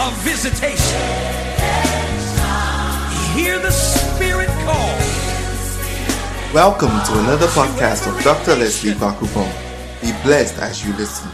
of visitation. Hear the Spirit call. Welcome to another podcast of Dr. Leslie Bakupon. Be blessed as you listen.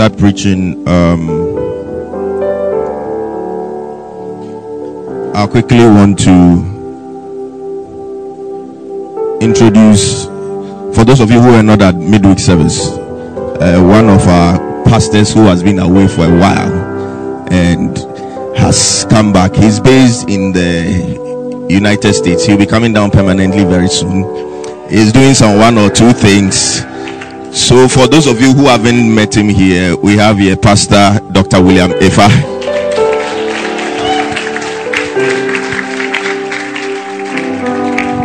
Start preaching, um, I quickly want to introduce, for those of you who are not at midweek service, uh, one of our pastors who has been away for a while and has come back. He's based in the United States. He'll be coming down permanently very soon. He's doing some one or two things. So, for those of you who haven't met him here, we have here Pastor Dr. William Efa.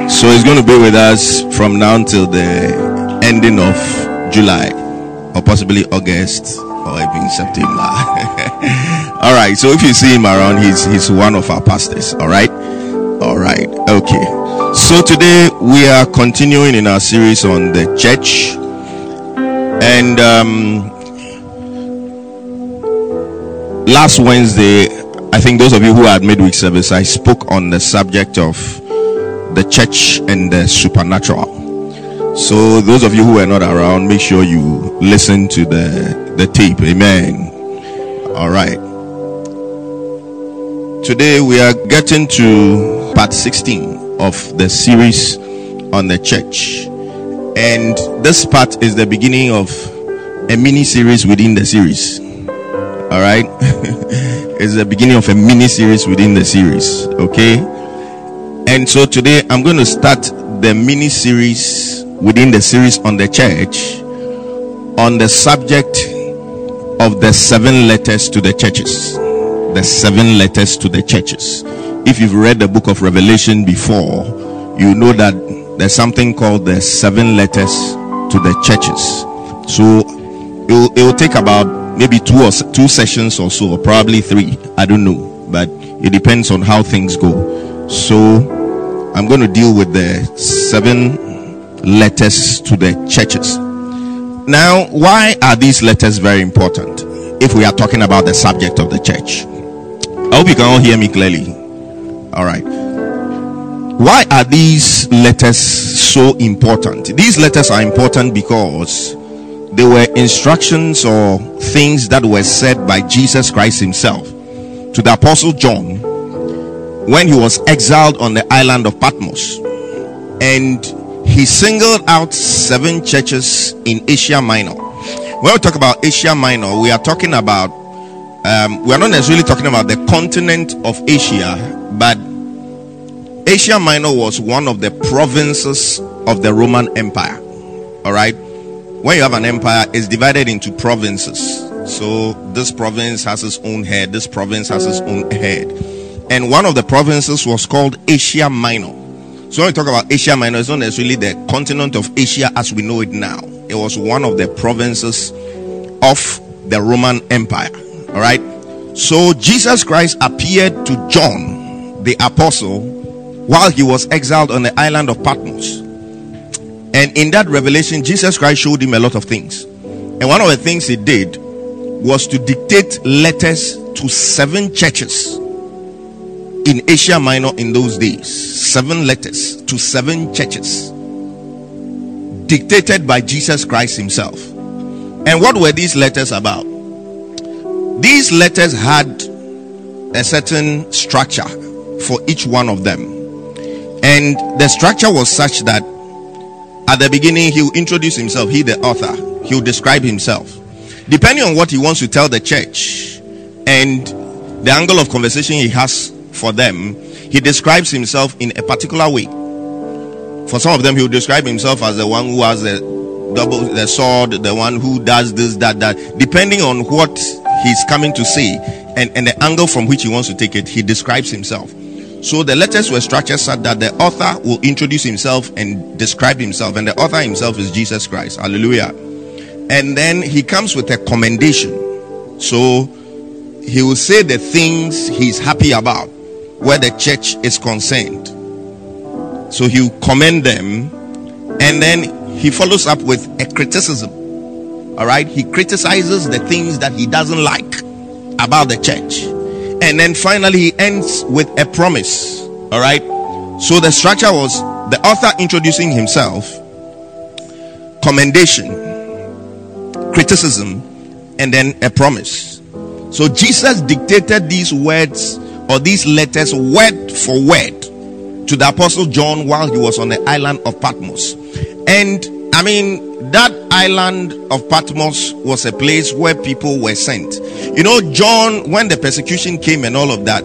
So he's going to be with us from now until the ending of July, or possibly August, or even September. all right. So if you see him around, he's he's one of our pastors. All right. All right. Okay. So today we are continuing in our series on the church, and um, last Wednesday, I think those of you who had midweek service, I spoke on the subject of the church and the supernatural. So those of you who are not around, make sure you listen to the the tape. Amen. All right. Today we are getting to part 16 of the series on the church. And this part is the beginning of a mini series within the series. All right. it's the beginning of a mini series within the series. Okay. And so today I'm going to start the mini series within the series on the church on the subject of the seven letters to the churches. The seven letters to the churches. If you've read the book of Revelation before, you know that there's something called the seven letters to the churches. So it will, it will take about maybe two or two sessions or so, or probably three. I don't know, but it depends on how things go. So I'm going to deal with the seven letters to the churches. Now, why are these letters very important if we are talking about the subject of the church? I hope you can all hear me clearly. All right. Why are these letters so important? These letters are important because they were instructions or things that were said by Jesus Christ himself to the apostle John when he was exiled on the island of Patmos. And he singled out seven churches in Asia Minor. When we talk about Asia Minor, we are talking about, um, we are not necessarily talking about the continent of Asia, but Asia Minor was one of the provinces of the Roman Empire. All right. When you have an empire, it's divided into provinces. So this province has its own head, this province has its own head. And one of the provinces was called Asia Minor. So when we talk about Asia Minor, it's not necessarily the continent of Asia as we know it now. It was one of the provinces of the Roman Empire. All right. So Jesus Christ appeared to John, the apostle, while he was exiled on the island of Patmos. And in that revelation, Jesus Christ showed him a lot of things. And one of the things he did was to dictate letters to seven churches in Asia Minor in those days. Seven letters to seven churches dictated by Jesus Christ himself. And what were these letters about? These letters had a certain structure for each one of them. And the structure was such that at the beginning he'll introduce himself, he the author, he'll describe himself. Depending on what he wants to tell the church and the angle of conversation he has for them, he describes himself in a particular way. For some of them, he will describe himself as the one who has the double the sword, the one who does this, that, that. Depending on what he's coming to say and, and the angle from which he wants to take it, he describes himself. So the letters were structured so that the author will introduce himself and describe himself, and the author himself is Jesus Christ. Hallelujah. And then he comes with a commendation. So he will say the things he's happy about where the church is concerned. So he will commend them, and then he follows up with a criticism. All right, he criticizes the things that he doesn't like about the church, and then finally he ends with a promise. All right, so the structure was the author introducing himself, commendation, criticism, and then a promise. So Jesus dictated these words or these letters word for word to the apostle John while he was on the island of Patmos. And I mean, that island of Patmos was a place where people were sent. You know, John, when the persecution came and all of that,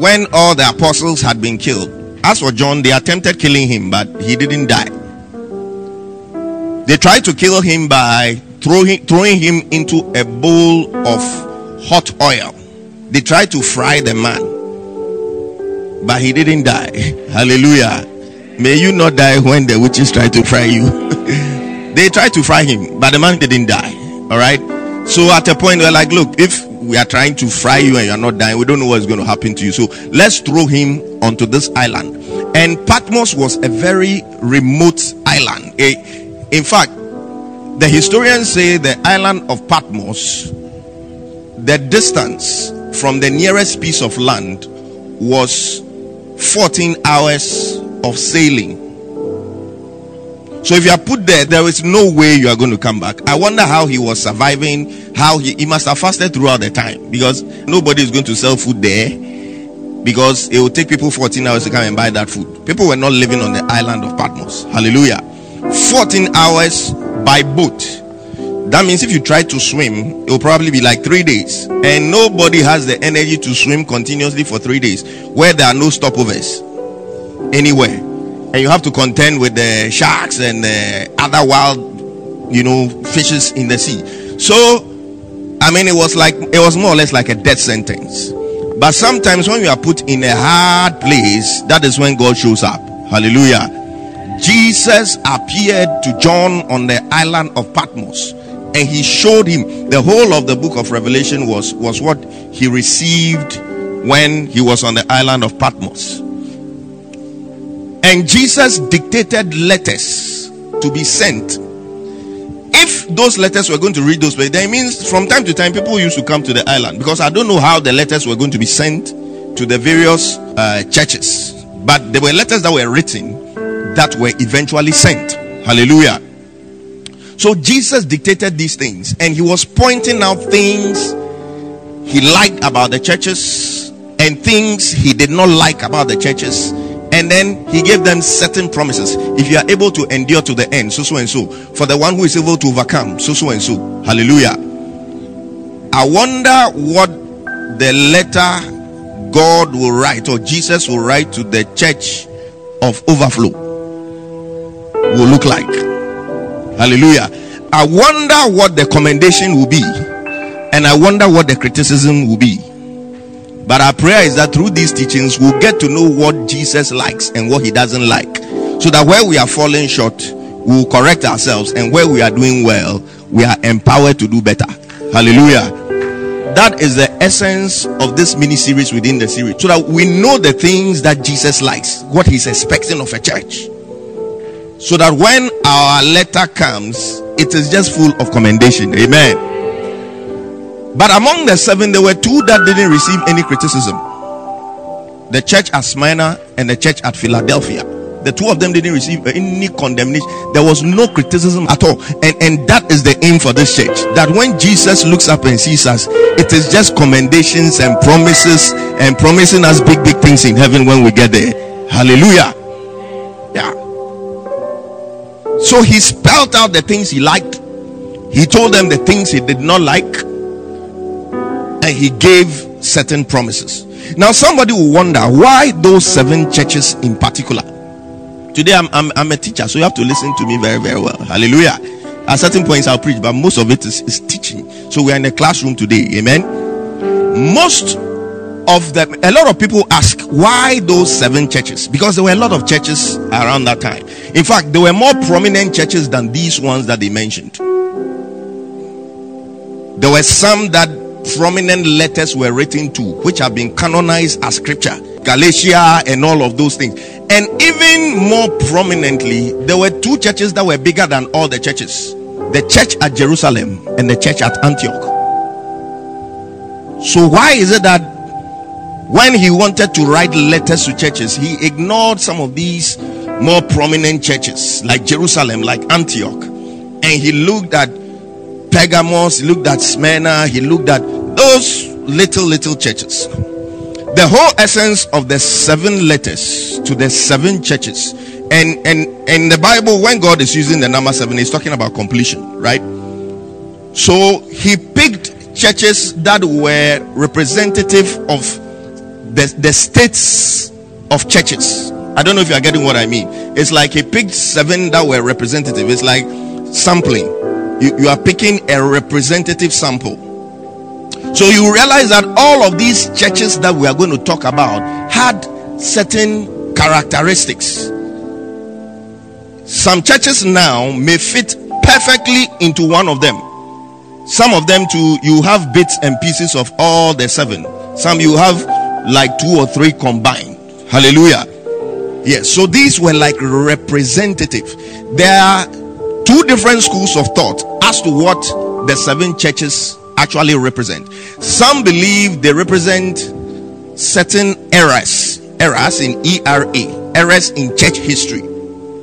when all the apostles had been killed, as for John, they attempted killing him, but he didn't die. They tried to kill him by throwing, throwing him into a bowl of hot oil. They tried to fry the man, but he didn't die. Hallelujah. May you not die when the witches try to fry you. they tried to fry him, but the man didn't die. All right. So at a point, they're like, look, if we are trying to fry you and you're not dying, we don't know what's going to happen to you. So let's throw him onto this island. And Patmos was a very remote island. Eh, in fact, the historians say the island of Patmos, the distance from the nearest piece of land was 14 hours of sailing. So if you are put there, there is no way you are going to come back. I wonder how he was surviving, how he, he must have fasted throughout the time because nobody is going to sell food there because it will take people 14 hours to come and buy that food. People were not living on the island of Patmos. Hallelujah. 14 hours by boat. That means if you try to swim, it will probably be like three days. And nobody has the energy to swim continuously for three days where there are no stopovers anywhere. And you have to contend with the sharks and the other wild, you know, fishes in the sea. So, I mean, it was like, it was more or less like a death sentence. But sometimes when you are put in a hard place, that is when God shows up. Hallelujah. Jesus appeared to John on the island of Patmos and he showed him the whole of the book of Revelation was was what he received when he was on the island of Patmos. And Jesus dictated letters to be sent. If those letters were going to read those then it means from time to time people used to come to the island because I don't know how the letters were going to be sent to the various uh, churches, but there were letters that were written that were eventually sent. Hallelujah. So Jesus dictated these things and he was pointing out things he liked about the churches and things he did not like about the churches. And then he gave them certain promises. If you are able to endure to the end, so so and so. For the one who is able to overcome, so so and so. Hallelujah. I wonder what the letter God will write or Jesus will write to the church of overflow will look like. Hallelujah. I wonder what the commendation will be, and I wonder what the criticism will be. But our prayer is that through these teachings, we'll get to know what Jesus likes and what he doesn't like, so that where we are falling short, we'll correct ourselves, and where we are doing well, we are empowered to do better. Hallelujah. That is the essence of this mini series within the series, so that we know the things that Jesus likes, what he's expecting of a church so that when our letter comes, it is just full of commendation. Amen. But among the seven, there were two that didn't receive any criticism the church at Smyrna and the church at Philadelphia. The two of them didn't receive any condemnation. There was no criticism at all. And, and that is the aim for this church. That when Jesus looks up and sees us, it is just commendations and promises and promising us big, big things in heaven when we get there. Hallelujah. Yeah. So he spelled out the things he liked. He told them the things he did not like. And he gave certain promises. Now, somebody will wonder why those seven churches in particular. Today I'm, I'm, I'm a teacher, so you have to listen to me very, very well. Hallelujah. At certain points I'll preach, but most of it is, is teaching. So we're in a classroom today. Amen. Most of them, a lot of people ask why those seven churches? Because there were a lot of churches around that time. In fact, there were more prominent churches than these ones that they mentioned. There were some that prominent letters were written to, which have been canonized as scripture. Galatia and all of those things. And even more prominently, there were two churches that were bigger than all the churches the church at Jerusalem and the church at Antioch. So, why is it that when he wanted to write letters to churches, he ignored some of these more prominent churches like Jerusalem, like Antioch, and he looked at Pergamos, he looked at Smyrna, he looked at those little, little churches? the whole essence of the seven letters to the seven churches. And and in the bible when god is using the number seven he's talking about completion right? So he picked churches that were representative of the, the states of churches. I don't know if you are getting what i mean. It's like he picked seven that were representative. It's like sampling you, you are picking a representative sample so you realize that all of these churches that we are going to talk about had certain characteristics. Some churches now may fit perfectly into one of them. Some of them too, you have bits and pieces of all the seven. Some you have like two or three combined. Hallelujah. Yes, so these were like representative. There are two different schools of thought as to what the seven churches actually represent. Some believe they represent certain eras, eras in ERA, eras in church history.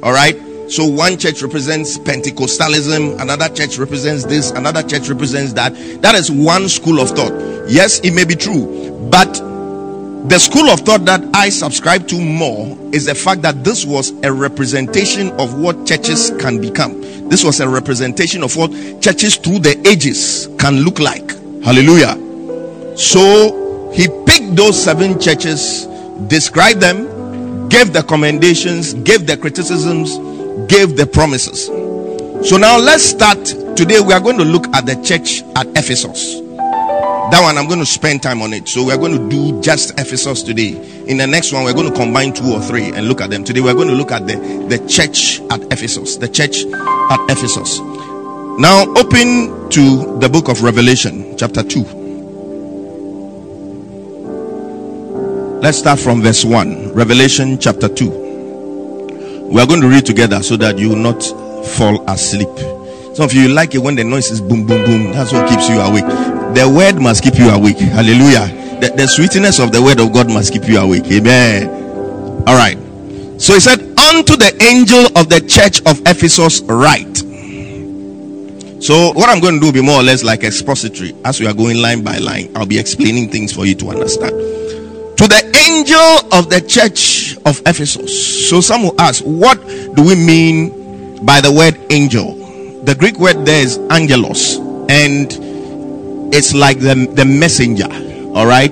All right. So one church represents Pentecostalism, another church represents this, another church represents that. That is one school of thought. Yes, it may be true, but the school of thought that I subscribe to more is the fact that this was a representation of what churches can become. This was a representation of what churches through the ages can look like. Hallelujah. So he picked those seven churches, described them, gave the commendations, gave the criticisms, gave the promises. So now let's start. Today we are going to look at the church at Ephesus. That one I'm going to spend time on it. So we're going to do just Ephesus today. In the next one, we're going to combine two or three and look at them. Today we're going to look at the, the church at Ephesus. The church at Ephesus. Now open to the book of Revelation, chapter 2. Let's start from verse 1. Revelation chapter 2. We are going to read together so that you will not fall asleep. Some of you like it when the noise is boom, boom, boom. That's what keeps you awake. The word must keep you awake. Hallelujah. The, the sweetness of the word of God must keep you awake. Amen. All right. So he said, Unto the angel of the church of Ephesus, write. So, what I'm going to do will be more or less like expository. As we are going line by line, I'll be explaining things for you to understand. To the angel of the church of Ephesus. So, some will ask, what do we mean by the word angel? The Greek word there is angelos, and it's like the, the messenger. All right.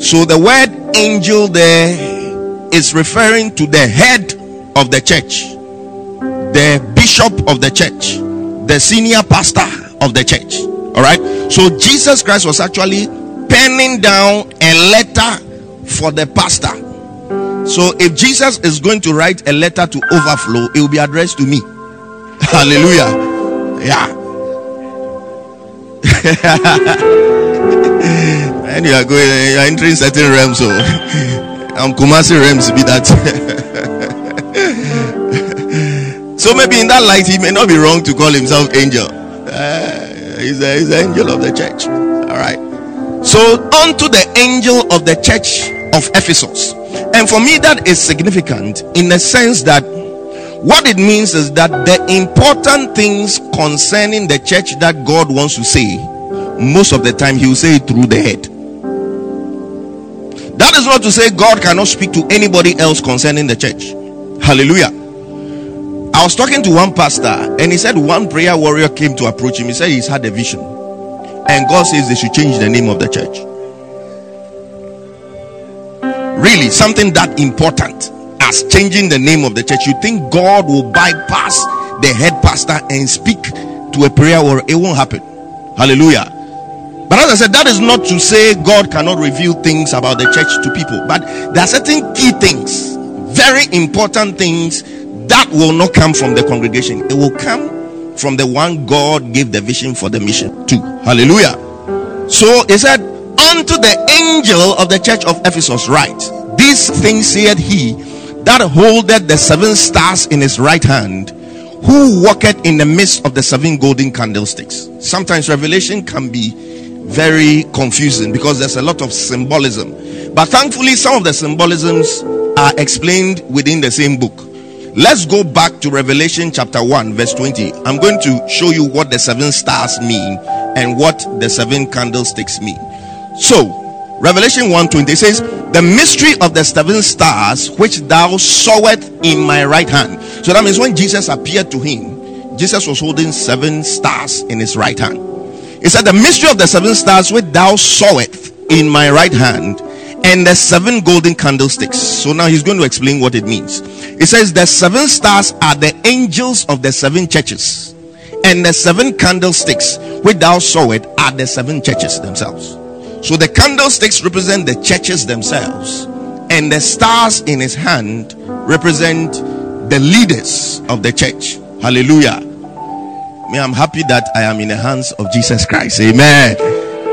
So, the word angel there is referring to the head of the church, the bishop of the church, the senior pastor of the church. All right. So Jesus Christ was actually penning down a letter for the pastor. So if Jesus is going to write a letter to overflow, it will be addressed to me. Hallelujah. Yeah. and you are going, you are entering certain realms. So I'm Kumasi realms be that. so maybe in that light, he may not be wrong to call himself angel. Uh, he's, a, he's an angel of the church. All right. So unto the angel of the church of Ephesus. And for me, that is significant in the sense that what it means is that the important things concerning the church that God wants to say, most of the time He will say it through the head. That is not to say God cannot speak to anybody else concerning the church. Hallelujah. I was talking to one pastor and he said one prayer warrior came to approach him. He said he's had a vision. And God says they should change the name of the church. Really, something that important as changing the name of the church, you think God will bypass the head pastor and speak to a prayer warrior? it won't happen. Hallelujah. But as I said, that is not to say God cannot reveal things about the church to people. But there are certain key things, very important things that will not come from the congregation. It will come from the one God gave the vision for the mission to. Hallelujah. So he said, Unto the angel of the church of Ephesus, write, These things said he that holdeth the seven stars in his right hand, who walketh in the midst of the seven golden candlesticks. Sometimes revelation can be very confusing because there's a lot of symbolism. But thankfully, some of the symbolisms are explained within the same book. Let's go back to Revelation chapter 1, verse 20. I'm going to show you what the seven stars mean and what the seven candlesticks mean. So, Revelation 1:20 says, "The mystery of the seven stars which thou sawest in my right hand." So that means when Jesus appeared to him, Jesus was holding seven stars in his right hand. He said, "The mystery of the seven stars which thou sawest in my right hand, and the seven golden candlesticks." So now he's going to explain what it means. He says, "The seven stars are the angels of the seven churches, and the seven candlesticks which thou sawest are the seven churches themselves." So the candlesticks represent the churches themselves, and the stars in his hand represent the leaders of the church. Hallelujah. Me, I'm happy that I am in the hands of Jesus Christ. Amen.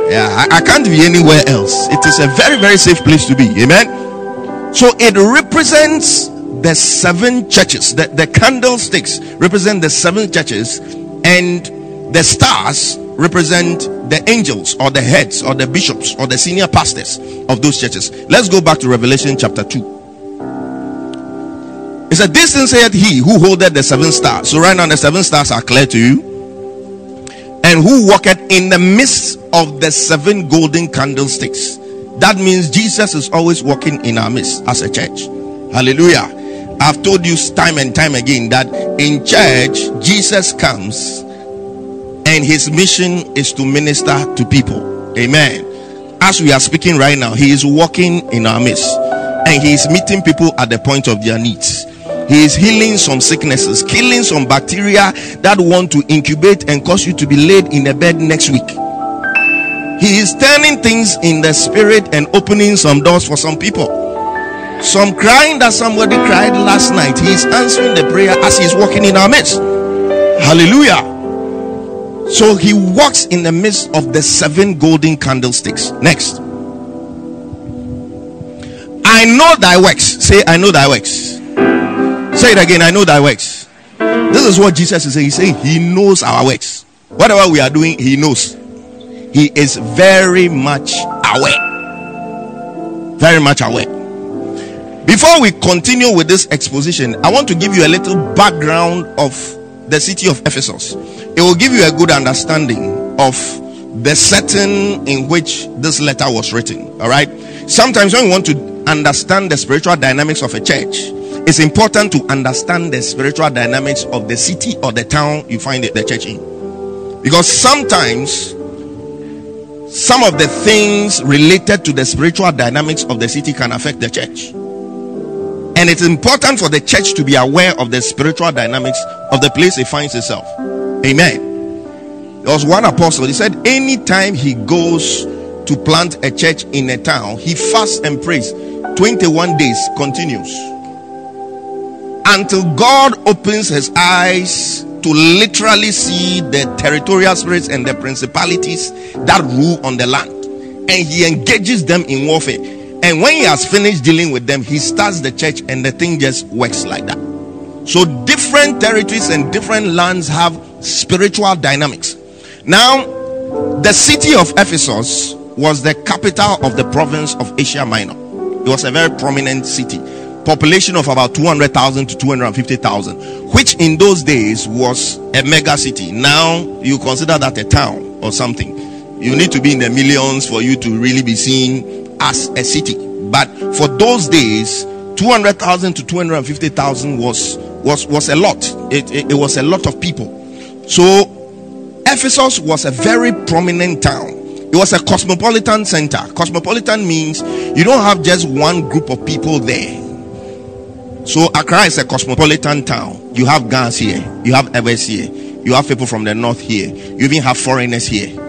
Yeah, I, I can't be anywhere else. It is a very, very safe place to be. Amen. So it represents the seven churches. The, the candlesticks represent the seven churches, and the stars represent the angels or the heads or the bishops or the senior pastors of those churches. Let's go back to Revelation chapter 2. It said, This thing said he who holdeth the seven stars. So right now the seven stars are clear to you. And who walketh in the midst of the seven golden candlesticks. That means Jesus is always walking in our midst as a church. Hallelujah. I've told you time and time again that in church, Jesus comes and his mission is to minister to people. Amen. As we are speaking right now, he is walking in our midst and he is meeting people at the point of their needs. He is healing some sicknesses, killing some bacteria that want to incubate and cause you to be laid in a bed next week. He is turning things in the spirit and opening some doors for some people. Some crying that somebody cried last night. He is answering the prayer as he is walking in our midst. Hallelujah. So he walks in the midst of the seven golden candlesticks. Next. I know thy works. Say, I know thy works. Say it again. I know thy works. This is what Jesus is saying. He's saying he knows our works. Whatever we are doing, he knows. He is very much aware. Very much aware. Before we continue with this exposition, I want to give you a little background of the city of Ephesus. It will give you a good understanding of the setting in which this letter was written. All right. Sometimes when we want to understand the spiritual dynamics of a church, it's important to understand the spiritual dynamics of the city or the town you find the church in. Because sometimes some of the things related to the spiritual dynamics of the city can affect the church. And it's important for the church to be aware of the spiritual dynamics of the place it finds itself. Amen. There was one apostle, he said, anytime he goes to plant a church in a town, he fasts and prays 21 days continues until God opens his eyes to literally see the territorial spirits and the principalities that rule on the land, and he engages them in warfare. And when he has finished dealing with them, he starts the church, and the thing just works like that. So, different territories and different lands have spiritual dynamics. Now, the city of Ephesus was the capital of the province of Asia Minor. It was a very prominent city. Population of about 200,000 to 250,000, which in those days was a mega city. Now you consider that a town or something. You need to be in the millions for you to really be seen as a city. But for those days, 200,000 to 250,000 was was was a lot. It, it, it was a lot of people. So Ephesus was a very prominent town. It was a cosmopolitan center. Cosmopolitan means you don't have just one group of people there. So Accra is a cosmopolitan town. You have Gans here, you have Ewes here, you have people from the north here, you even have foreigners here.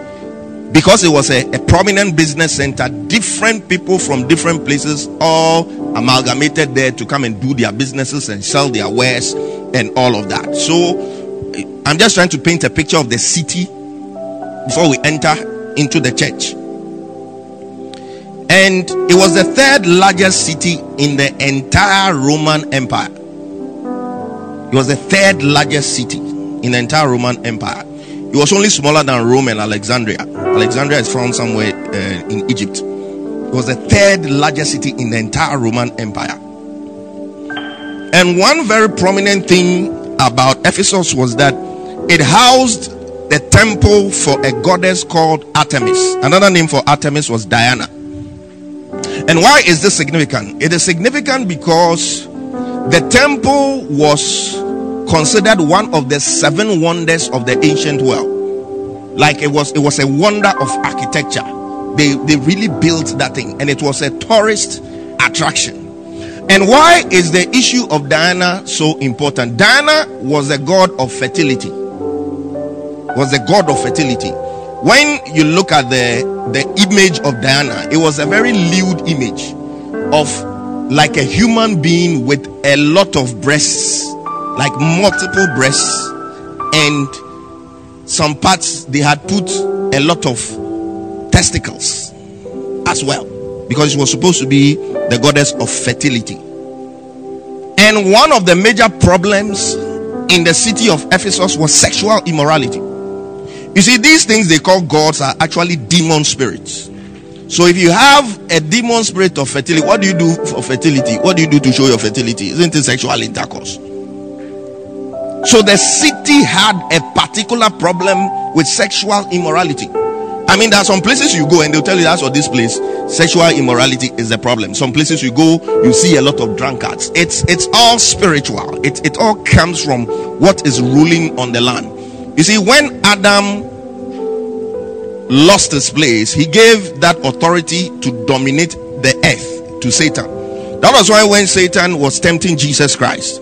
Because it was a, a prominent business center, different people from different places all amalgamated there to come and do their businesses and sell their wares and all of that. So I'm just trying to paint a picture of the city before we enter into the church. And it was the third largest city in the entire Roman Empire. It was the third largest city in the entire Roman Empire. It was only smaller than Rome and Alexandria. Alexandria is found somewhere uh, in Egypt. It was the third largest city in the entire Roman Empire. And one very prominent thing about Ephesus was that it housed the temple for a goddess called Artemis. Another name for Artemis was Diana. And why is this significant? It is significant because the temple was considered one of the seven wonders of the ancient world. Like it was it was a wonder of architecture. They they really built that thing and it was a tourist attraction. And why is the issue of Diana so important? Diana was the god of fertility. Was the god of fertility. When you look at the the image of Diana, it was a very lewd image of like a human being with a lot of breasts, like multiple breasts, and some parts they had put a lot of testicles as well because she was supposed to be the goddess of fertility. And one of the major problems in the city of Ephesus was sexual immorality. You see, these things they call gods are actually demon spirits. So if you have a demon spirit of fertility, what do you do for fertility? What do you do to show your fertility? Isn't it sexual intercourse? So the city had a particular problem with sexual immorality. I mean, there are some places you go and they'll tell you that's what this place sexual immorality is the problem. Some places you go, you see a lot of drunkards. It's it's all spiritual. It it all comes from what is ruling on the land. You see, when Adam lost his place, he gave that authority to dominate the earth to Satan. That was why when Satan was tempting Jesus Christ,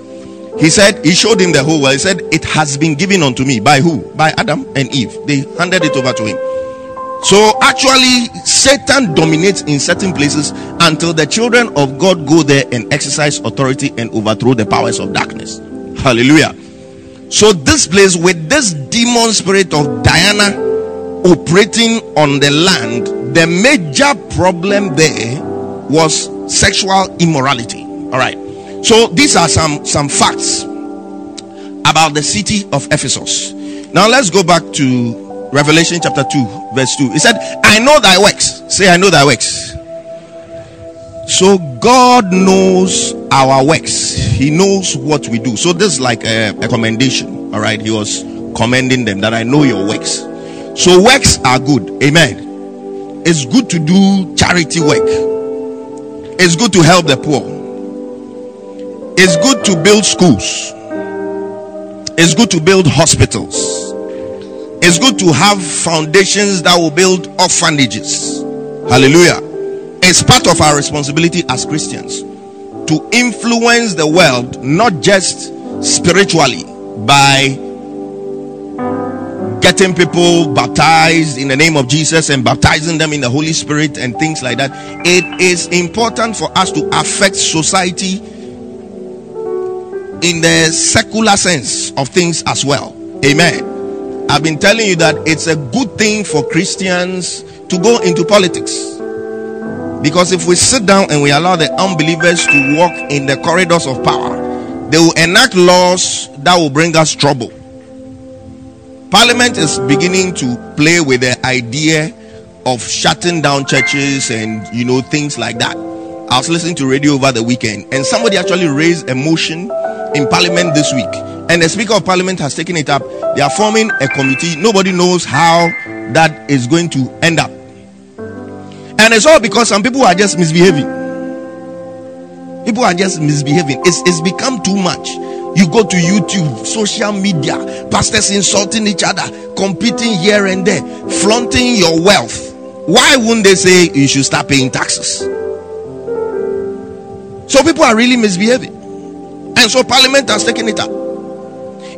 he said, He showed him the whole world. He said, It has been given unto me. By who? By Adam and Eve. They handed it over to him. So actually, Satan dominates in certain places until the children of God go there and exercise authority and overthrow the powers of darkness. Hallelujah. So, this place with this demon spirit of Diana operating on the land, the major problem there was sexual immorality. All right. So, these are some some facts about the city of Ephesus. Now, let's go back to Revelation chapter 2, verse 2. He said, I know thy works. Say, I know thy works. So God knows our works. He knows what we do. So this is like a, a commendation. All right. He was commending them that I know your works. So works are good. Amen. It's good to do charity work. It's good to help the poor. It's good to build schools. It's good to build hospitals. It's good to have foundations that will build orphanages. Hallelujah. It's part of our responsibility as Christians to influence the world, not just spiritually, by getting people baptized in the name of Jesus and baptizing them in the Holy Spirit and things like that. It is important for us to affect society in the secular sense of things as well. Amen. I've been telling you that it's a good thing for Christians to go into politics. Because if we sit down and we allow the unbelievers to walk in the corridors of power, they will enact laws that will bring us trouble. Parliament is beginning to play with the idea of shutting down churches and you know things like that. I was listening to radio over the weekend and somebody actually raised a motion in parliament this week. And the speaker of parliament has taken it up. They are forming a committee. Nobody knows how that is going to end up. And it's all because some people are just misbehaving. People are just misbehaving. It's, it's become too much you go to youtube social media pastors insulting each other competing here and there flaunting your wealth why wouldn't they say you should start paying taxes so people are really misbehaving And so Parliament has taken it up.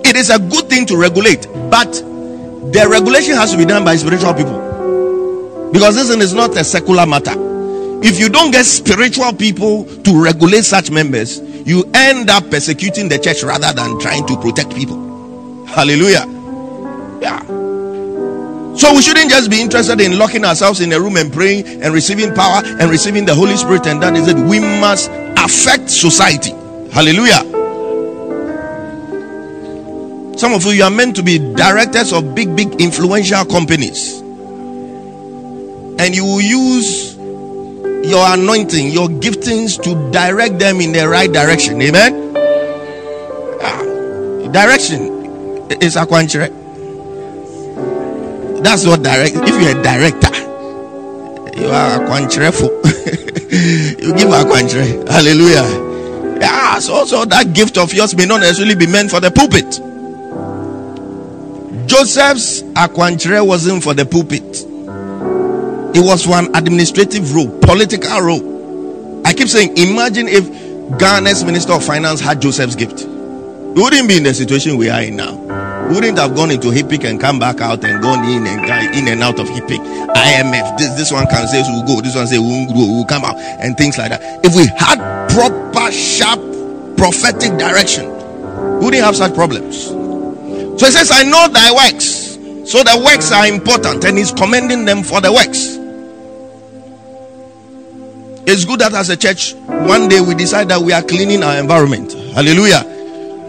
It is a good thing to regulate, but the regulation has to be done by spiritual people. Because this is not a secular matter. If you don't get spiritual people to regulate such members, you end up persecuting the church rather than trying to protect people. Hallelujah. Yeah. So we shouldn't just be interested in locking ourselves in a room and praying and receiving power and receiving the Holy Spirit, and that is it. We must affect society. Hallelujah. Some of you, you are meant to be directors of big, big influential companies. And you will use your anointing, your giftings to direct them in the right direction. Amen. Ah, direction is a quantity. That's what direct. If you're a director, you are a quantreful. you give a quantre. Hallelujah. Yeah, so, so that gift of yours may not necessarily be meant for the pulpit. Joseph's aquantre wasn't for the pulpit. It was for an administrative role, political role. I keep saying, imagine if Ghana's Minister of Finance had Joseph's gift. We wouldn't be in the situation we are in now. We wouldn't have gone into HIPC and come back out and gone in and in and out of HIPC. IMF, this, this one can say we'll go, this one say we'll grow, we'll come out, and things like that. If we had proper, sharp, prophetic direction, we wouldn't have such problems. So he says, I know thy works. So the works are important, and he's commending them for the works. It's good that as a church, one day we decide that we are cleaning our environment. Hallelujah.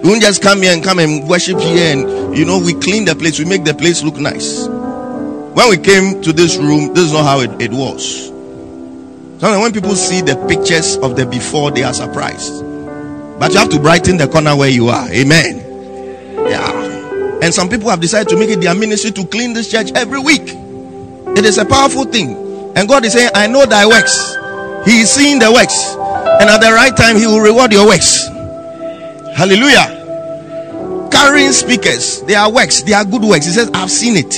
We won't just come here and come and worship here, and you know, we clean the place, we make the place look nice. When we came to this room, this is not how it, it was. Sometimes when people see the pictures of the before, they are surprised. But you have to brighten the corner where you are. Amen. Yeah. And some people have decided to make it their ministry to clean this church every week. It is a powerful thing. And God is saying, I know thy works. He is seeing the works. And at the right time, He will reward your works. Hallelujah. Carrying speakers, they are works, they are good works. He says, I've seen it.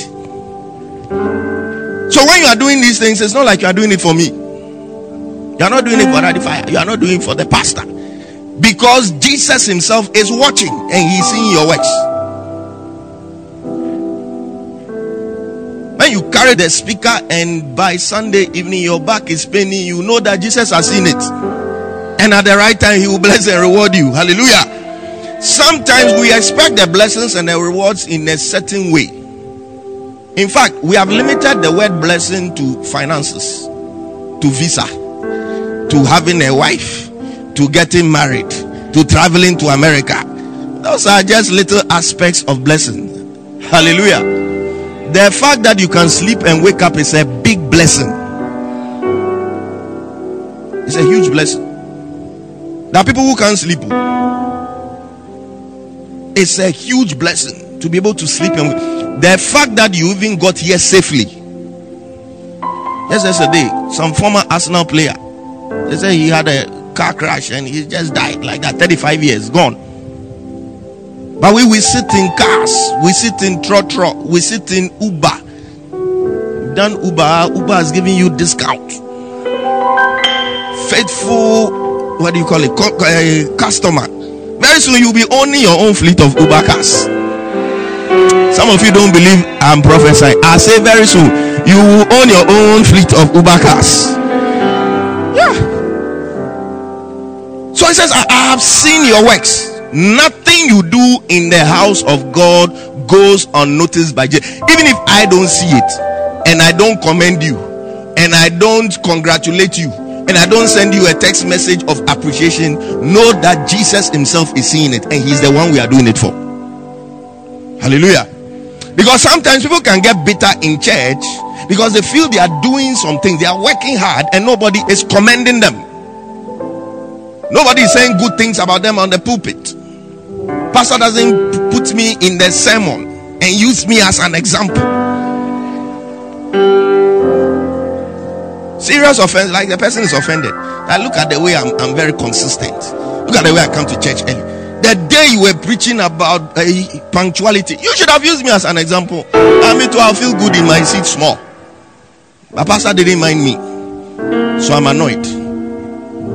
So when you are doing these things, it's not like you are doing it for me. You are not doing it for the fire. You are not doing it for the pastor. Because Jesus Himself is watching and He's seeing your works. When you carry the speaker and by Sunday evening your back is paining, you know that Jesus has seen it. And at the right time, He will bless and reward you. Hallelujah. Sometimes we expect the blessings and the rewards in a certain way. In fact, we have limited the word blessing to finances, to visa, to having a wife, to getting married, to traveling to America. Those are just little aspects of blessing. Hallelujah. The fact that you can sleep and wake up is a big blessing. It's a huge blessing. There are people who can't sleep. It's a huge blessing to be able to sleep and the fact that you even got here safely. Just yesterday, some former Arsenal player, they say he had a car crash and he just died like that. 35 years gone. But we we sit in cars, we sit in trotro, we sit in Uber. Done Uber, Uber is giving you discount. Faithful, what do you call it? Co- uh, customer. Very soon you'll be owning your own fleet of Uber cars. Some of you don't believe I'm prophesying. I say very soon you will own your own fleet of Uber cars. Yeah. So he says, I, I have seen your works. Nothing you do in the house of God goes unnoticed by Jesus. Even if I don't see it and I don't commend you and I don't congratulate you and I don't send you a text message of appreciation, know that Jesus Himself is seeing it and He's the one we are doing it for. Hallelujah. Because sometimes people can get bitter in church because they feel they are doing something, they are working hard, and nobody is commending them. Nobody is saying good things about them on the pulpit. Pastor doesn't put me in the sermon and use me as an example. Serious offense, like the person is offended. I look at the way I'm, I'm very consistent. Look at the way I come to church early. The day you were preaching about uh, punctuality, you should have used me as an example. I mean, to I feel good in my seat small. But pastor didn't mind me, so I'm annoyed.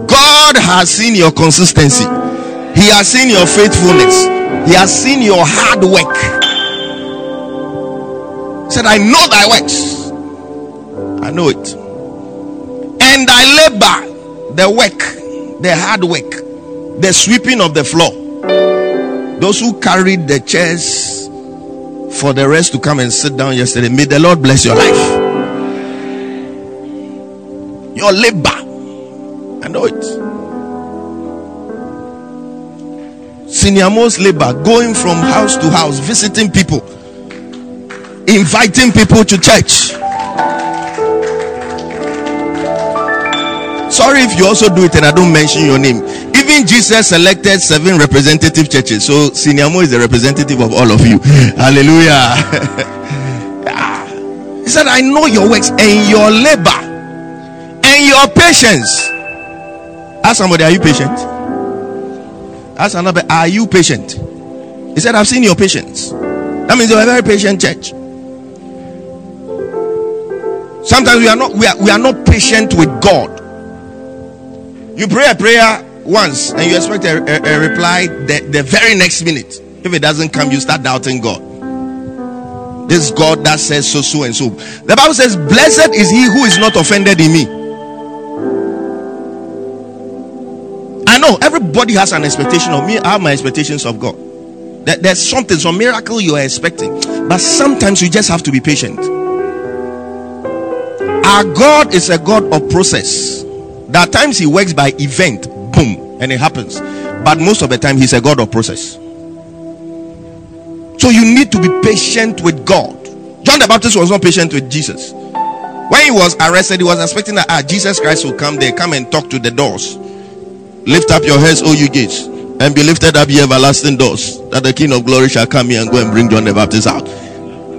God has seen your consistency. He has seen your faithfulness. He has seen your hard work. He said, I know thy works. I know it. And thy labor, the work, the hard work, the sweeping of the floor. Those who carried the chairs for the rest to come and sit down yesterday, may the Lord bless your life. Your labor. I know it. Senior most labor going from house to house, visiting people, inviting people to church. Sorry if you also do it and I don't mention your name. Even Jesus selected seven representative churches. So Senior Mo is the representative of all of you. Hallelujah. Ah. he said, I know your works and your labor and your patience. Ask somebody, are you patient? Ask another, are you patient? He said, I've seen your patience. That means you're a very patient church. Sometimes we are not we are, we are not patient with God. You pray a prayer once and you expect a, a, a reply the, the very next minute. If it doesn't come, you start doubting God. This God that says so, so, and so. The Bible says, Blessed is he who is not offended in me. Know everybody has an expectation of me. I have my expectations of God. There- There's something, some miracle you are expecting. But sometimes you just have to be patient. Our God is a God of process. There are times He works by event, boom, and it happens. But most of the time, He's a God of process. So you need to be patient with God. John the Baptist was not patient with Jesus. When he was arrested, he was expecting that ah, Jesus Christ will come there, come and talk to the doors. Lift up your heads, O you gates, and be lifted up, ye everlasting doors, that the King of glory shall come here and go and bring John the Baptist out.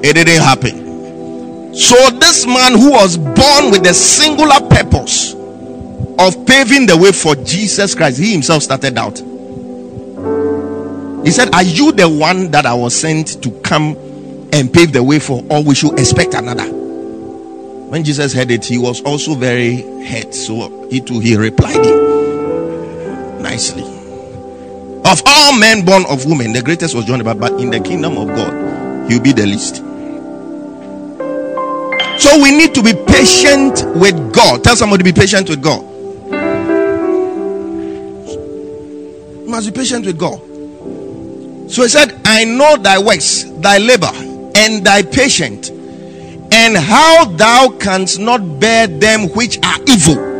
It didn't happen. So, this man who was born with the singular purpose of paving the way for Jesus Christ, he himself started out. He said, Are you the one that I was sent to come and pave the way for, or we should expect another? When Jesus heard it, he was also very hurt. So he too he replied him nicely. Of all men born of women, the greatest was John the Baptist, but in the kingdom of God, he'll be the least. So we need to be patient with God. Tell somebody to be patient with God. You must be patient with God. So he said, I know thy works, thy labor, and thy patience, and how thou canst not bear them which are evil.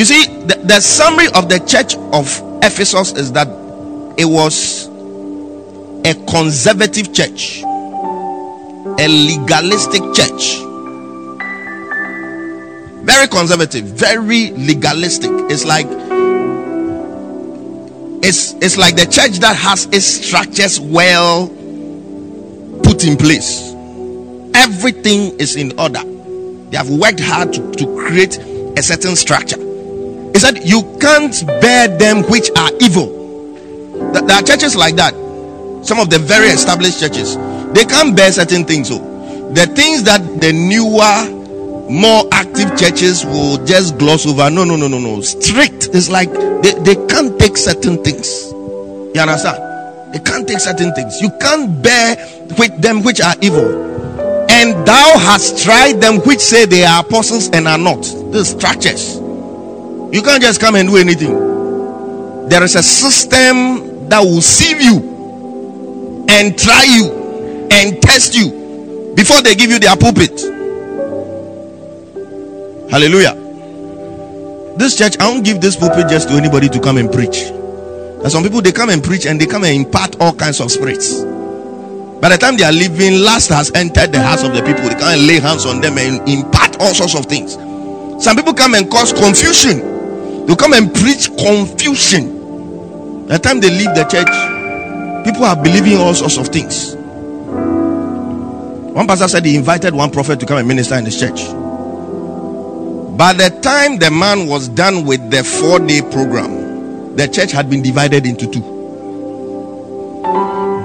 You see, the, the summary of the church of Ephesus is that it was a conservative church, a legalistic church. Very conservative, very legalistic. It's like it's it's like the church that has its structures well put in place. Everything is in order. They have worked hard to, to create a certain structure. He said, You can't bear them which are evil. Th- There are churches like that. Some of the very established churches, they can't bear certain things. So the things that the newer, more active churches will just gloss over. No, no, no, no, no. Strict. It's like they, they can't take certain things. You understand? They can't take certain things. You can't bear with them which are evil. And thou hast tried them which say they are apostles and are not. These structures. You can't just come and do anything. There is a system that will sieve you and try you and test you before they give you their pulpit. Hallelujah. This church, I don't give this pulpit just to anybody to come and preach. And some people they come and preach and they come and impart all kinds of spirits. By the time they are leaving, last has entered the hearts of the people. They and lay hands on them and impart all sorts of things. Some people come and cause confusion. They come and preach confusion. By the time they leave the church, people are believing all sorts of things. One pastor said he invited one prophet to come and minister in his church. By the time the man was done with the four day program, the church had been divided into two.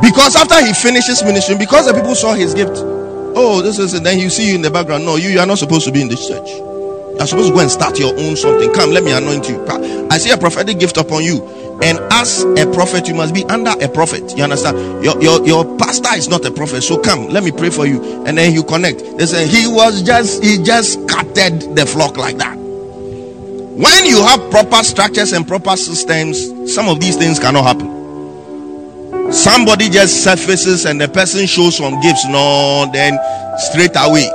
Because after he finishes ministry, because the people saw his gift, oh, this is it, then you see you in the background. No, you, you are not supposed to be in this church. You are supposed to go and start your own something. Come, let me anoint you. I see a prophetic gift upon you. And as a prophet, you must be under a prophet. You understand? Your, your, your pastor is not a prophet. So come, let me pray for you. And then you connect. They say he was just, he just scattered the flock like that. When you have proper structures and proper systems, some of these things cannot happen. Somebody just surfaces and the person shows some gifts. No, then straight away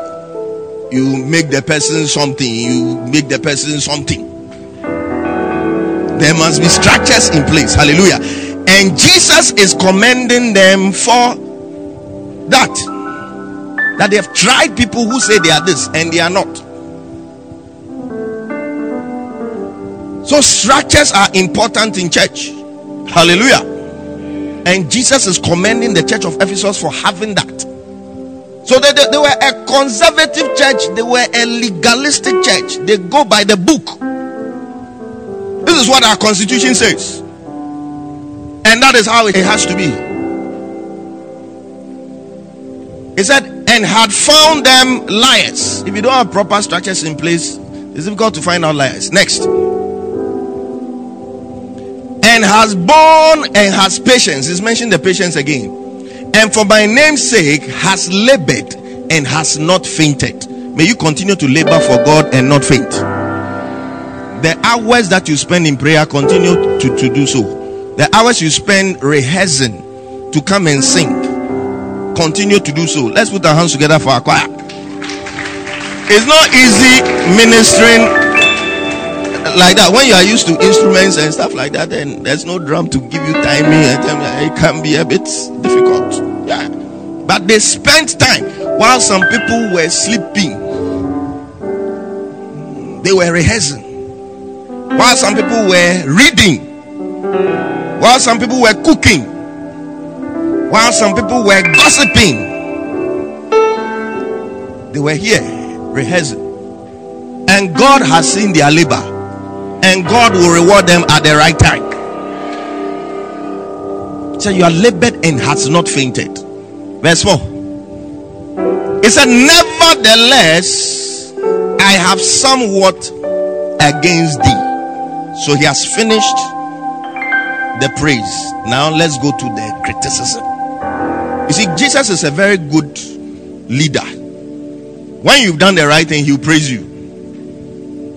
you make the person something. You make the person something. There must be structures in place. Hallelujah. And Jesus is commending them for that. That they have tried people who say they are this and they are not. So structures are important in church. Hallelujah. And Jesus is commending the church of Ephesus for having that. So they, they, they, were a conservative church, they were a legalistic church. They go by the book. This is what our constitution says. And that is how it has to be. He said, and had found them liars. If you don't have proper structures in place, it's difficult to find out liars. Next. And has borne and has patience. He's mentioned the patience again. And for my name's sake has labored and has not fainted. May you continue to labor for God and not faint. The hours that you spend in prayer, continue to, to do so. The hours you spend rehearsing to come and sing, continue to do so. Let's put our hands together for our choir. It's not easy ministering like that. When you are used to instruments and stuff like that, then there's no drum to give you timing. And it can be a bit difficult. Yeah. But they spent time while some people were sleeping. They were rehearsing. While some people were reading. While some people were cooking. While some people were gossiping. They were here rehearsing. And God has seen their labor. And God will reward them at the right time. So you are labored and has not fainted. Verse 4. It said, Nevertheless, I have somewhat against thee. So he has finished the praise. Now let's go to the criticism. You see, Jesus is a very good leader. When you've done the right thing, he'll praise you.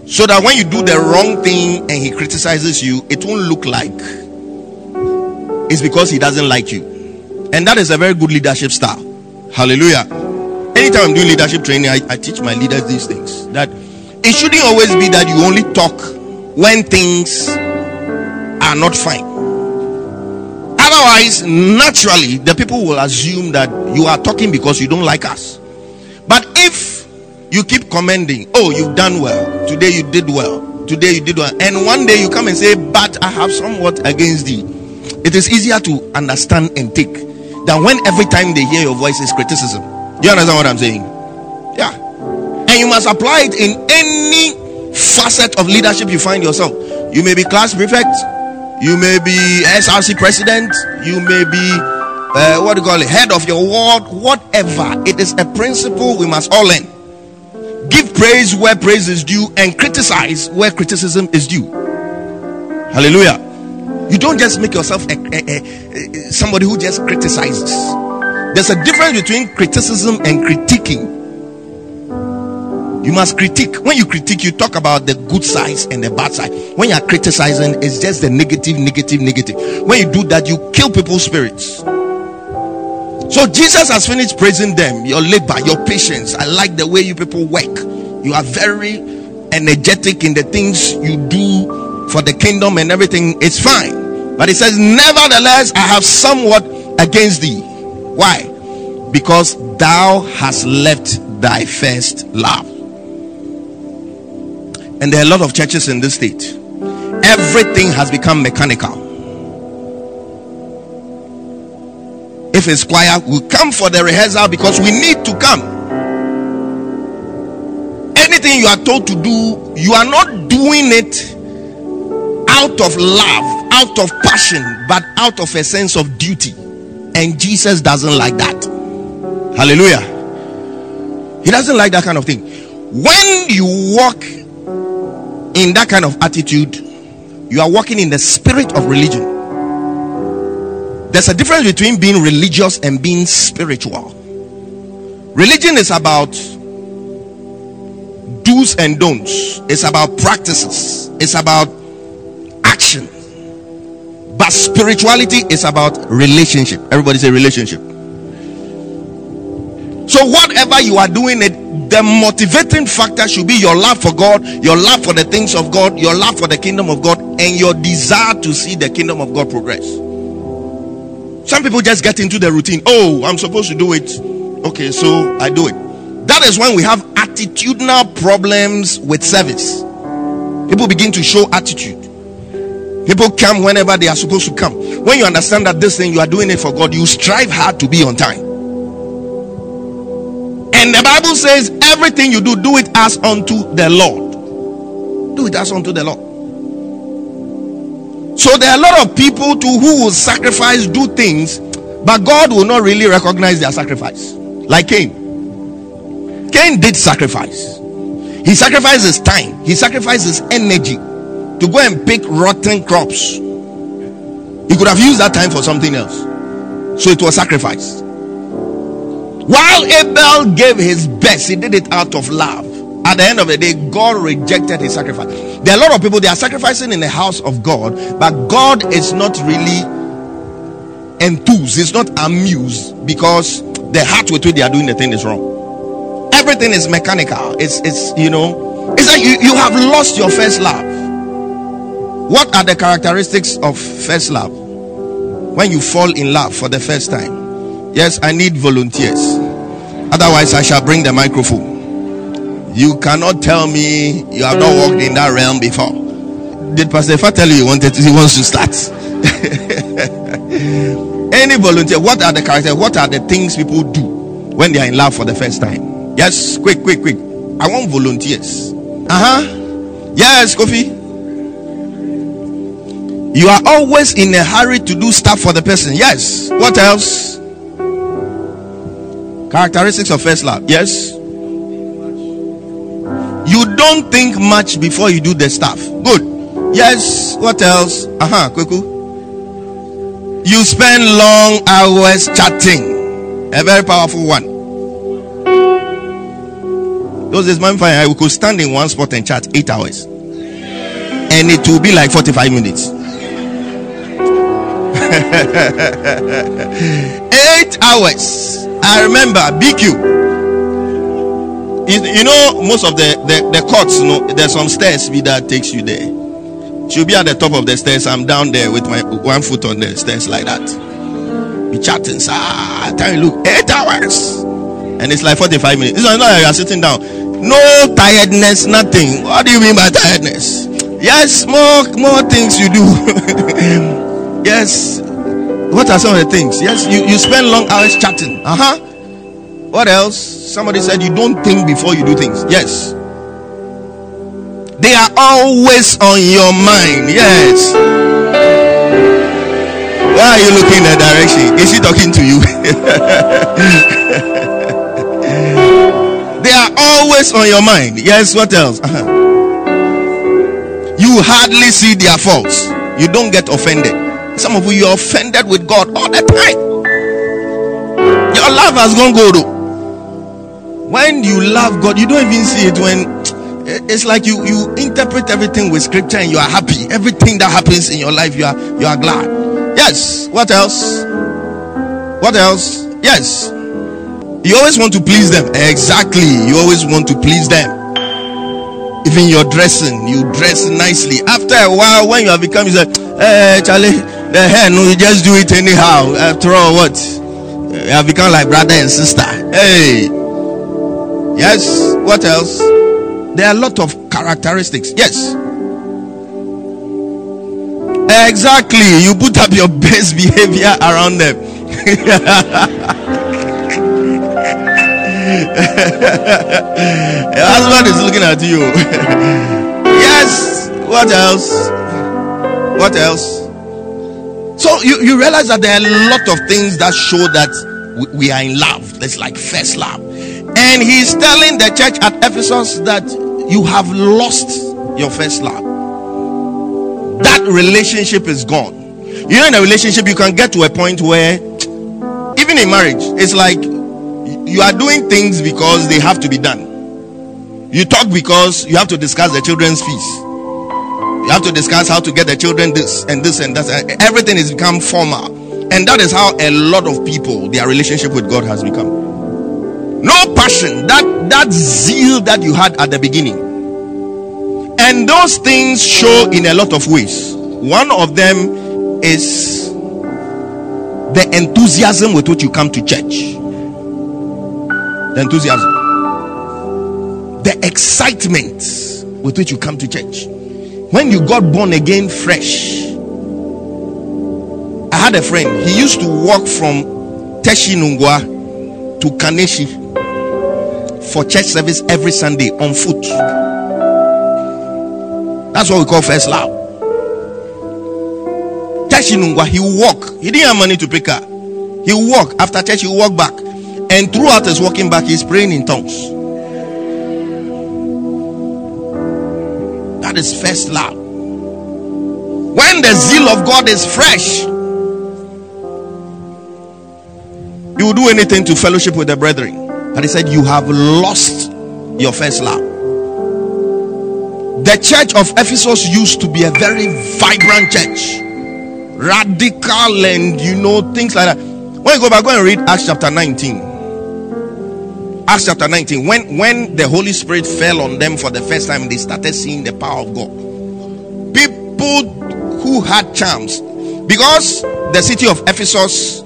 So that when you do the wrong thing and he criticizes you, it won't look like it's because he doesn't like you. And that is a very good leadership style. Hallelujah. Anytime I'm doing leadership training, I, I teach my leaders these things. That it shouldn't always be that you only talk when things are not fine. Otherwise, naturally, the people will assume that you are talking because you don't like us. But if you keep commending, oh, you've done well, today you did well, today you did well, and one day you come and say, but I have somewhat against thee, it is easier to understand and take than when every time they hear your voice is criticism. You understand what I'm saying? Yeah. And you must apply it in any facet of leadership you find yourself. You may be class prefect, you may be SRC president, you may be uh, what do you call it, head of your ward, whatever. It is a principle we must all learn. Give praise where praise is due and criticize where criticism is due. Hallelujah. You don't just make yourself a, a, a, somebody who just criticizes. There's a difference between criticism and critiquing. You must critique. When you critique, you talk about the good sides and the bad side. When you are criticizing, it's just the negative, negative, negative. When you do that, you kill people's spirits. So Jesus has finished praising them, your labor, your patience. I like the way you people work. You are very energetic in the things you do for the kingdom and everything. It's fine. But he says, Nevertheless, I have somewhat against thee. Why? Because thou hast left thy first love. And there are a lot of churches in this state. Everything has become mechanical. If it's choir, we come for the rehearsal because we need to come. Anything you are told to do, you are not doing it out of love, out of passion, but out of a sense of duty. And Jesus doesn't like that. Hallelujah. He doesn't like that kind of thing. When you walk in that kind of attitude, You are walking in the spirit of religion. There's a difference between being religious and being spiritual. Religion is about do's and don'ts, it's about practices, it's about action. But spirituality is about relationship. Everybody say relationship. So, whatever you are doing, it the motivating factor should be your love for God, your love for the things of God, your love for the kingdom of God, and your desire to see the kingdom of God progress. Some people just get into the routine. Oh, I'm supposed to do it. Okay, so I do it. That is when we have attitudinal problems with service. People begin to show attitude. People come whenever they are supposed to come. When you understand that this thing you are doing it for God, you strive hard to be on time. And the Bible says, everything you do, do it as unto the Lord. Do it as unto the Lord. So there are a lot of people to who will sacrifice, do things, but God will not really recognize their sacrifice. Like Cain. Cain did sacrifice. He sacrificed his time, he sacrificed his energy to go and pick rotten crops. He could have used that time for something else. So it was sacrifice. While Abel gave his best, he did it out of love. At the end of the day, God rejected his sacrifice. There are a lot of people they are sacrificing in the house of God, but God is not really enthused, he's not amused because the heart with which they are doing the thing is wrong. Everything is mechanical. It's it's you know, it's like you, you have lost your first love. What are the characteristics of first love? When you fall in love for the first time Yes, I need volunteers. Otherwise, I shall bring the microphone. You cannot tell me you have not walked in that realm before. Did Pastor Ifa tell you he wanted to, he wants to start? Any volunteer, what are the characters? What are the things people do when they are in love for the first time? Yes, quick, quick, quick. I want volunteers. Uh huh. Yes, Kofi. You are always in a hurry to do stuff for the person. Yes. What else? Characteristics of first love. Yes. You don't think much before you do the stuff. Good. Yes. What else? Uh huh. Kweku. You spend long hours chatting. A very powerful one. Those days, man, fine. I could stand in one spot and chat eight hours, and it will be like forty-five minutes. eight hours. I remember BQ. You, know, most of the, the, the courts, you know, there's some stairs that takes you there. She'll be at the top of the stairs. I'm down there with my one foot on the stairs like that. We chatting, ah, time look, eight hours. And it's like 45 minutes. It's not like you're sitting down. No tiredness, nothing. What do you mean by tiredness? Yes, more more things you do. yes, what are some of the things? Yes, you, you spend long hours chatting. Uh huh. What else? Somebody said you don't think before you do things. Yes. They are always on your mind. Yes. Why are you looking in that direction? Is he talking to you? they are always on your mind. Yes, what else? Uh-huh. You hardly see their faults. You don't get offended. Some of you you're offended with God all the time. Your love has gone good. When you love God, you don't even see it when it's like you you interpret everything with scripture and you are happy. Everything that happens in your life, you are you are glad. Yes. What else? What else? Yes. You always want to please them. Exactly. You always want to please them. Even your dressing, you dress nicely. After a while, when you have become, you say, Hey, Charlie, the hair, no, you just do it anyhow. After all, what? You have become like brother and sister. Hey. Yes. What else? There are a lot of characteristics. Yes. Exactly. You put up your best behavior around them. your husband is looking at you. yes. What else? What else? So you, you realize that there are a lot of things that show that we, we are in love. That's like first love. And he's telling the church at Ephesus that you have lost your first love. That relationship is gone. You know, in a relationship, you can get to a point where, even in marriage, it's like you are doing things because they have to be done. You talk because you have to discuss the children's fees. You have to discuss how to get the children this and this and that. Everything has become formal. And that is how a lot of people, their relationship with God has become. No passion, that, that zeal that you had at the beginning. And those things show in a lot of ways. One of them is the enthusiasm with which you come to church. The enthusiasm. The excitement with which you come to church. When you got born again fresh. I had a friend, he used to walk from Teshie-Nungua to Kaneshie for church service every Sunday on foot. That's what we call first love. Teshie-Nungua, he will walk. He didn't have money to pay car. He will walk. After church, he will walk back. And throughout his walking back, he's praying in tongues. That is first love. When the zeal of God is fresh, you will do anything to fellowship with the brethren. But he said, You have lost your first love. The church of Ephesus used to be a very vibrant church, radical, and you know, things like that. When you go back, go and read Acts chapter 19. Acts chapter 19. When when the Holy Spirit fell on them for the first time, they started seeing the power of God. People who had charms, because the city of Ephesus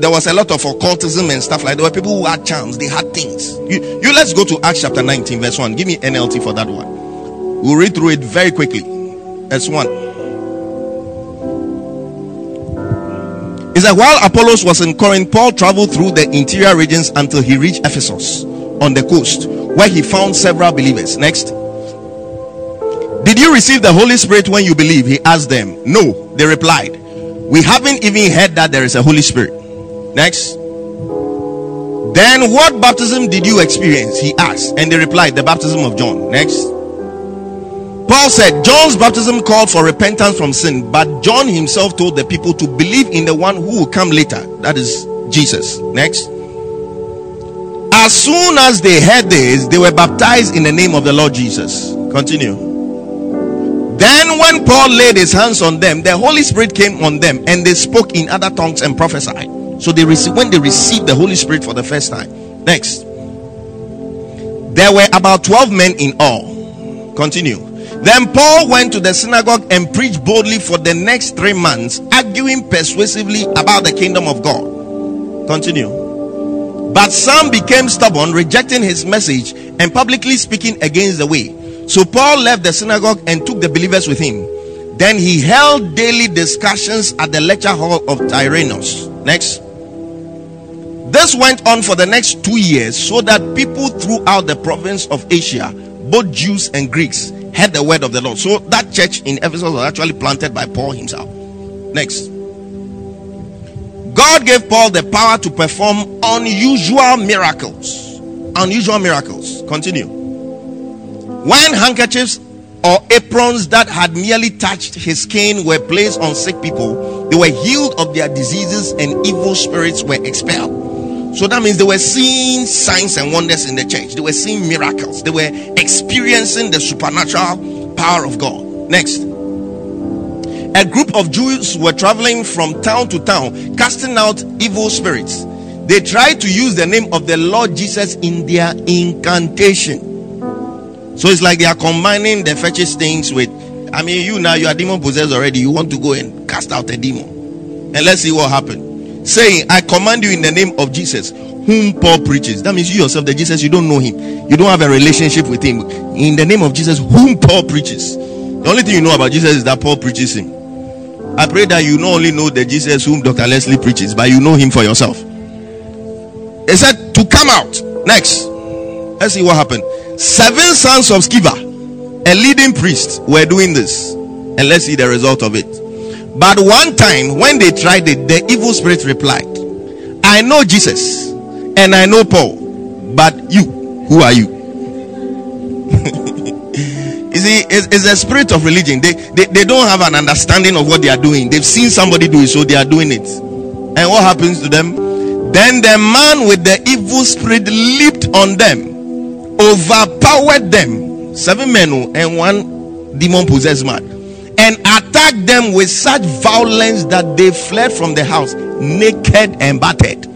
there was a lot of occultism and stuff like that. There were people who had charms, they had things. You, you let's go to Acts chapter 19, verse 1. Give me NLT for that one. We'll read through it very quickly. Verse 1. It said, While Apollos was in Corinth, Paul traveled through the interior regions until he reached Ephesus on the coast, where he found several believers. Next. Did you receive the Holy Spirit when you believe? He asked them. No, they replied. We haven't even heard that there is a Holy Spirit. Next. Then what baptism did you experience? He asked. And they replied, The baptism of John. Next. Paul said, John's baptism called for repentance from sin, but John himself told the people to believe in the one who will come later. That is Jesus. Next. As soon as they heard this, they were baptized in the name of the Lord Jesus. Continue. Then, when Paul laid his hands on them, the Holy Spirit came on them, and they spoke in other tongues and prophesied. So they received when they received the Holy Spirit for the first time. Next. There were about 12 men in all. Continue. Then Paul went to the synagogue and preached boldly for the next three months, arguing persuasively about the kingdom of God. Continue. But some became stubborn, rejecting his message and publicly speaking against the way. So Paul left the synagogue and took the believers with him. Then he held daily discussions at the lecture hall of Tyrannus. Next. This went on for the next two years so that people throughout the province of Asia, both Jews and Greeks, heard the word of the Lord. So that church in Ephesus was actually planted by Paul himself. Next. God gave Paul the power to perform unusual miracles. Unusual miracles. Continue. When handkerchiefs or aprons that had merely touched his skin were placed on sick people, they were healed of their diseases and evil spirits were expelled. So that means they were seeing signs and wonders in the church. They were seeing miracles. They were experiencing the supernatural power of God. Next. A group of Jews were traveling from town to town, casting out evil spirits. They tried to use the name of the Lord Jesus in their incantation. So it's like they are combining the fetish things with, I mean, you now you are demon possessed already. You want to go and cast out a demon. And let's see what happened saying, I command you in the name of Jesus, whom Paul preaches. That means you yourself, the Jesus, you don't know him, you don't have a relationship with him. In the name of Jesus, whom Paul preaches. The only thing you know about Jesus is that Paul preaches him. I pray that you not only know the Jesus whom Dr. Leslie preaches, but you know him for yourself. He said to come out. Next, let's see what happened. Seven sons of Sceva, a leading priest, were doing this, and let's see the result of it. But one time when they tried it, the evil spirit replied, I know Jesus and I know Paul, but you, who are you? You see, it's, it's a spirit of religion. They, they they don't have an understanding of what they are doing. They've seen somebody do it, so they are doing it. And what happens to them? Then the man with the evil spirit leaped on them, overpowered them. Seven men oh, and one demon possessed man, and attacked them with such violence that they fled from the house naked and battered.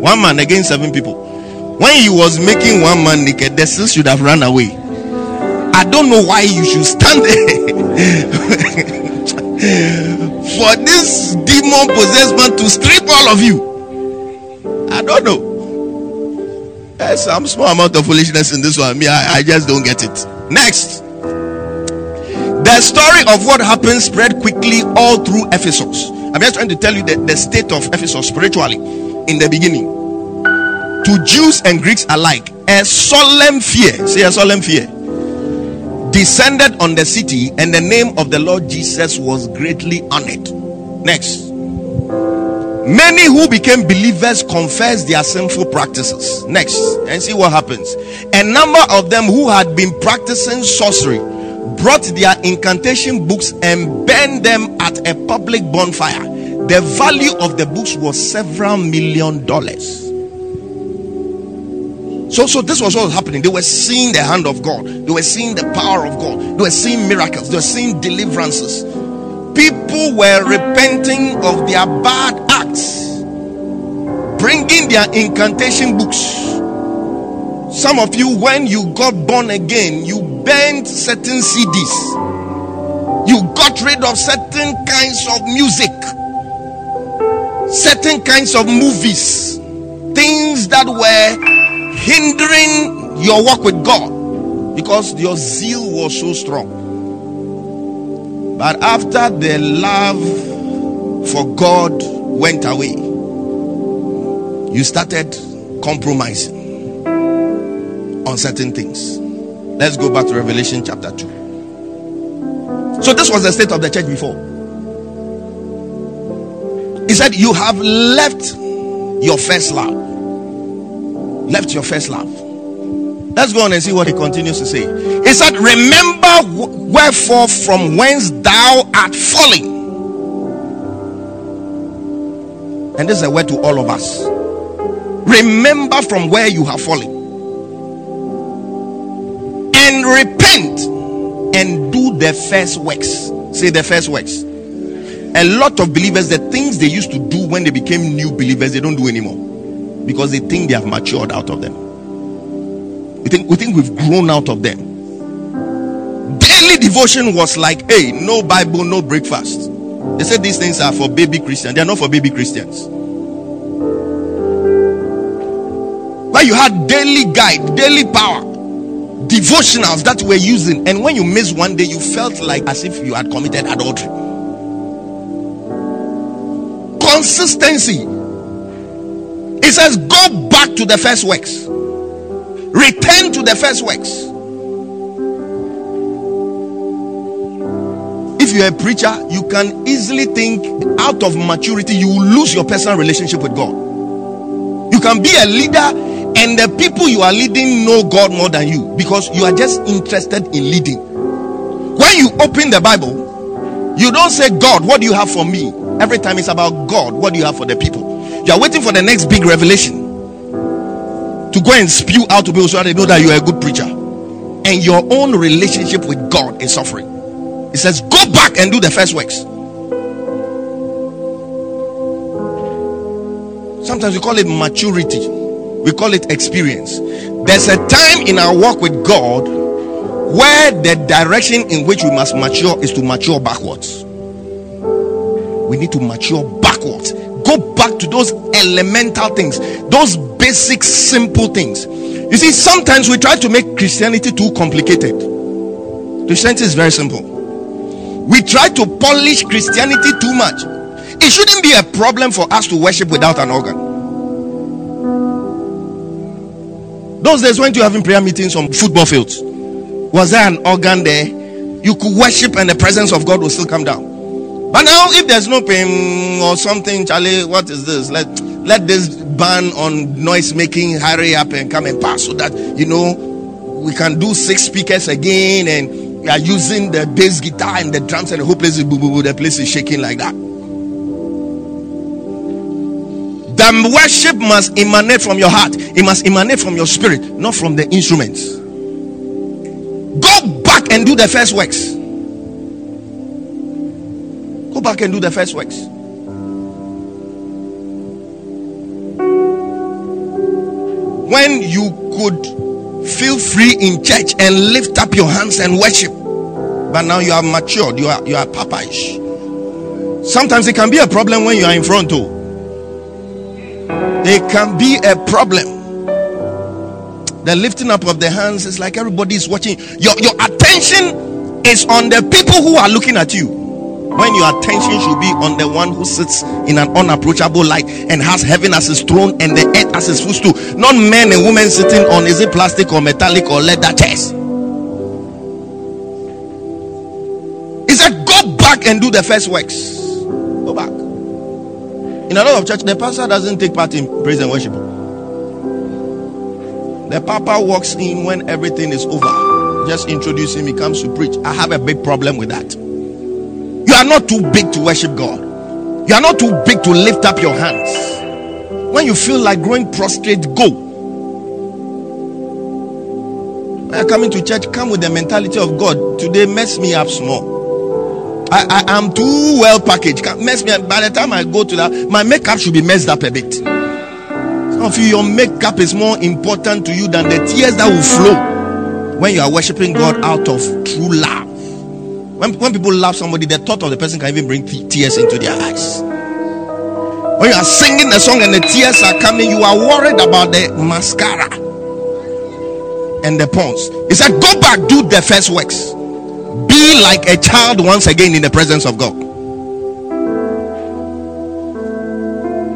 One man against seven people. When he was making one man naked, the six should have run away. I don't know why you should stand there. for this demon possessed man to strip all of you. I don't know. There's some small amount of foolishness in this one. Me, I, I just don't get it. Next. The story of what happened spread quickly all through Ephesus. I'm just trying to tell you the, the state of Ephesus spiritually in the beginning. To Jews and Greeks alike, a solemn fear, say a solemn fear, descended on the city, and the name of the Lord Jesus was greatly honored. Next. Many who became believers confessed their sinful practices. Next, and see what happens. A number of them who had been practicing sorcery brought their incantation books and burned them at a public bonfire. The value of the books was several million dollars. So, so this was what was happening. They were seeing the hand of God. They were seeing the power of God. They were seeing miracles. They were seeing deliverances. People were repenting of their bad acts, bringing their incantation books. Some of you, when you got born again, you burned certain CDs. You got rid of certain kinds of music, certain kinds of movies, things that were hindering your work with God because your zeal was so strong. But after the love for God went away, you started compromising on certain things. Let's go back to Revelation chapter 2. So, this was the state of the church before. He said, You have left your first love left your first love. Let's go on and see what he continues to say. He said, Remember wherefore from whence thou art falling. And this is a word to all of us. Remember from where you have fallen. And repent and do the first works. Say the first works. A lot of believers, the things they used to do when they became new believers, they don't do anymore because they think they have matured out of them. We think we think we've grown out of them. Daily devotion was like, hey, no Bible, no breakfast. They said these things are for baby Christians. They are not for baby Christians. Where you had daily guide, daily power, devotionals that we're using, and when you miss one day, you felt like as if you had committed adultery. Consistency It says, Go back to the first works, return to the first works. If you're a preacher, you can easily think out of maturity, you will lose your personal relationship with God. You can be a leader, and the people you are leading know God more than you because you are just interested in leading. When you open the Bible, you don't say, God, what do you have for me? Every time it's about God, what do you have for the people? You are waiting for the next big revelation to go and spew out to people so they know that you are a good preacher. And your own relationship with God is suffering. It says, Go back and do the first works. Sometimes we call it maturity, we call it experience. There's a time in our walk with God where the direction in which we must mature is to mature backwards. We need to mature backwards go back to those elemental things, those basic, simple things. You see, sometimes we try to make Christianity too complicated. Christianity is very simple. We try to polish Christianity too much. It shouldn't be a problem for us to worship without an organ. Those days when you having prayer meetings on football fields, was there an organ there? You could worship and the presence of God will still come down. But now, if there's no pain or something, Charlie, what is this? Let let this ban on noise making hurry up and come and pass so that you know we can do six speakers again and we are using the bass guitar and the drums and the whole place is boo boo boo. The place is shaking like that. The worship must emanate from your heart. It must emanate from your spirit, not from the instruments. Go back and do the first works. Go back and do the first works. When you could feel free in church and lift up your hands and worship, but now you are matured, you are you are papaish. Sometimes it can be a problem when you are in front too. It can be a problem. The lifting up of the hands is like everybody is watching. Your your attention is on the people who are looking at you when your attention should be on the one who sits in an unapproachable light and has heaven as his throne and the earth as his footstool, not men and women sitting on is it plastic or metallic or leather chairs. He said, Go back and do the first works. In a lot of church, the pastor doesn't take part in praise and worship. The papa walks in when everything is over. Just introduce him, he comes to preach. I have a big problem with that. You are not too big to worship God. You are not too big to lift up your hands. When you feel like growing prostrate, go. When you're coming to church, come with the mentality of God. Today, mess me up small. I, I am too well packaged. Can't Mess me up. By the time I go to that, my makeup should be messed up a bit. Some of you, your makeup is more important to you than the tears that will flow when you are worshiping God out of true love. When, when people love somebody, the thought of the person can even bring tears into their eyes. When you are singing the song and the tears are coming, you are worried about the mascara and the pawns. He said, Go back, do the first works. Be like a child once again in the presence of God.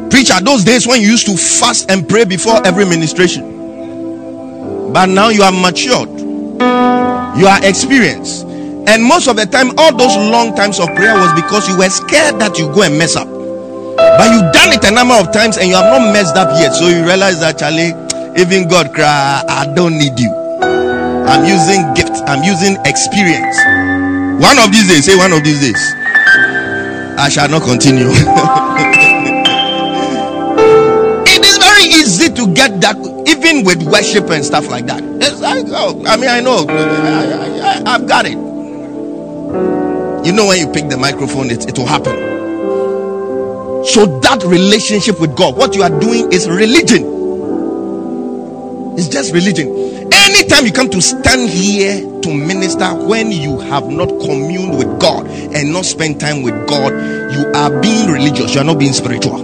Preacher, those days when you used to fast and pray before every ministration, but now you are matured, you are experienced, and most of the time, all those long times of prayer was because you were scared that you go and mess up. But you've done it a number of times and you have not messed up yet. So you realize that, Charlie, even God cry, I don't need you. I'm using gift, I'm using experience. One of these days, say one of these days, I shall not continue. it is very easy to get that, even with worship and stuff like that. Like, oh, I mean, I know, I, I, I've got it. You know, when you pick the microphone, it, it will happen. So, that relationship with God, what you are doing is religion. It's just religion. Anytime you come to stand here to minister when you have not communed with God and not spent time with God, you are being religious, you are not being spiritual.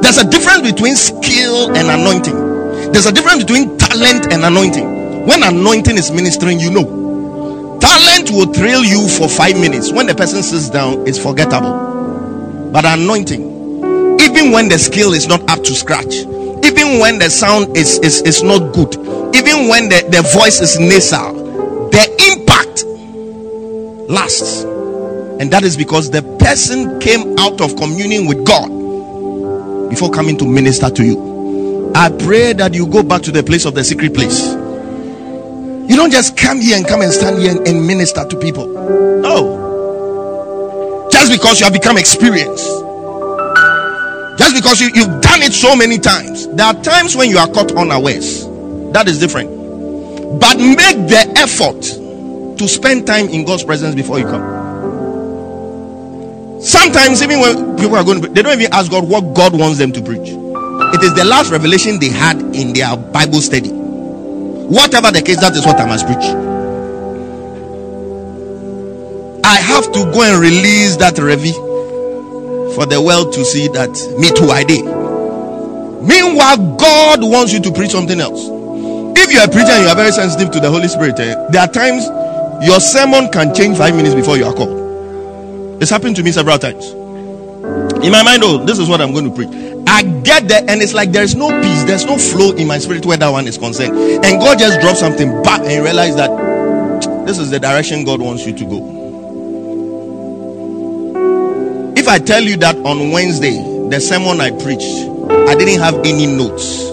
There's a difference between skill and anointing, there's a difference between talent and anointing. When anointing is ministering, you know. Talent will thrill you for five minutes. When the person sits down, it's forgettable. But anointing, even when the skill is not up to scratch, even when the sound is, is, is not good, even when the, the voice is nasal, the impact lasts. And that is because the person came out of communion with God before coming to minister to you. I pray that you go back to the place of the secret place you don't just come here and come and stand here and, and minister to people. No. Just because you have become experienced. Just because you, you've done it so many times. There are times when you are caught unawares. That is different. But make the effort to spend time in God's presence before you come. Sometimes, even when people are going to, they don't even ask God what God wants them to preach. It is the last revelation they had in their Bible study. Whatever the case, that is what I must preach. I have to go and release that revy for the world to see that me too I did. Meanwhile, God wants you to preach something else. If you are preaching and you are very sensitive to the Holy Spirit, eh, there are times your sermon can change five minutes before you are called. It's happened to me several times. In my mind, oh, this is what I'm going to preach. I get there and it's like there's no peace, there's no flow in my spirit where that one is concerned. And God just drops something back and realize that this is the direction God wants you to go. I tell you that on Wednesday, the sermon I preached, I didn't have any notes.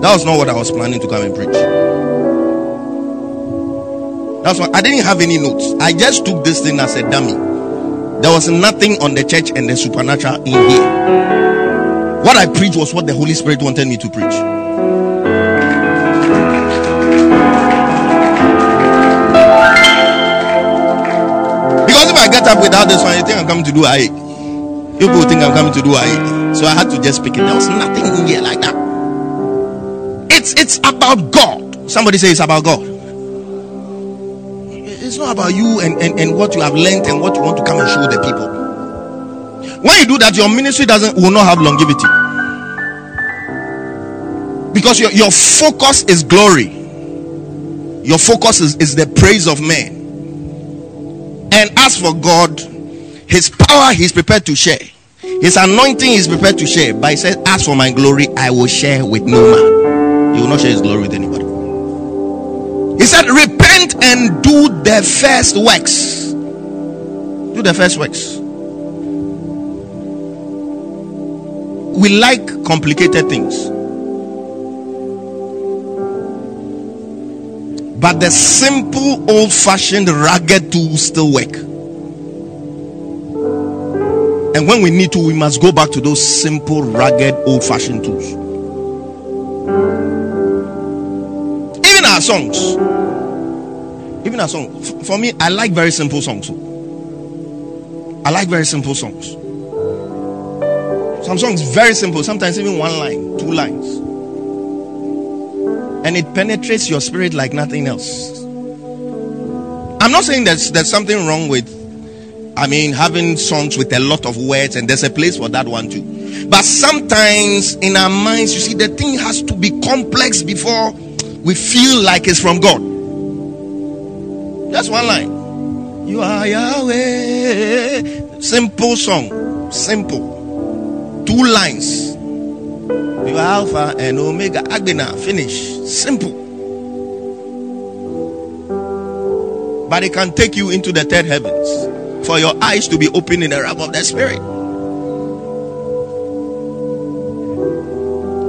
That was not what I was planning to come and preach. That's why I didn't have any notes. I just took this thing as a dummy. There was nothing on the church and the supernatural in here. What I preached was what the Holy Spirit wanted me to preach. Up without this one, you think I'm coming to do I. People think I'm coming to do I. So I had to just pick it. There was nothing in here like that. It's it's about God. Somebody say it's about God. It's not about you and, and, and what you have learned and what you want to come and show the people. When you do that, your ministry doesn't will not have longevity. Because your, your focus is glory. Your focus is, is the praise of men. And as for God, his power he's prepared to share. His anointing he's prepared to share. But he said, As for my glory, I will share with no man. He will not share his glory with anybody. He said, Repent and do the first works. Do the first works. We like complicated things. But the simple, old fashioned, rugged tools still work. And when we need to, we must go back to those simple, rugged, old fashioned tools. Even our songs. Even our songs. For me, I like very simple songs. I like very simple songs. Some songs very simple, sometimes even one line, two lines. And it penetrates your spirit like nothing else. I'm not saying that there's something wrong with, I mean, having songs with a lot of words, and there's a place for that one too. But sometimes in our minds, you see, the thing has to be complex before we feel like it's from God. That's one line. You are Yahweh. Simple song. Simple. Two lines. You Alpha and Omega. Agbena. Finish. Simple. But it can take you into the third heavens for your eyes to be open in the realm of the spirit.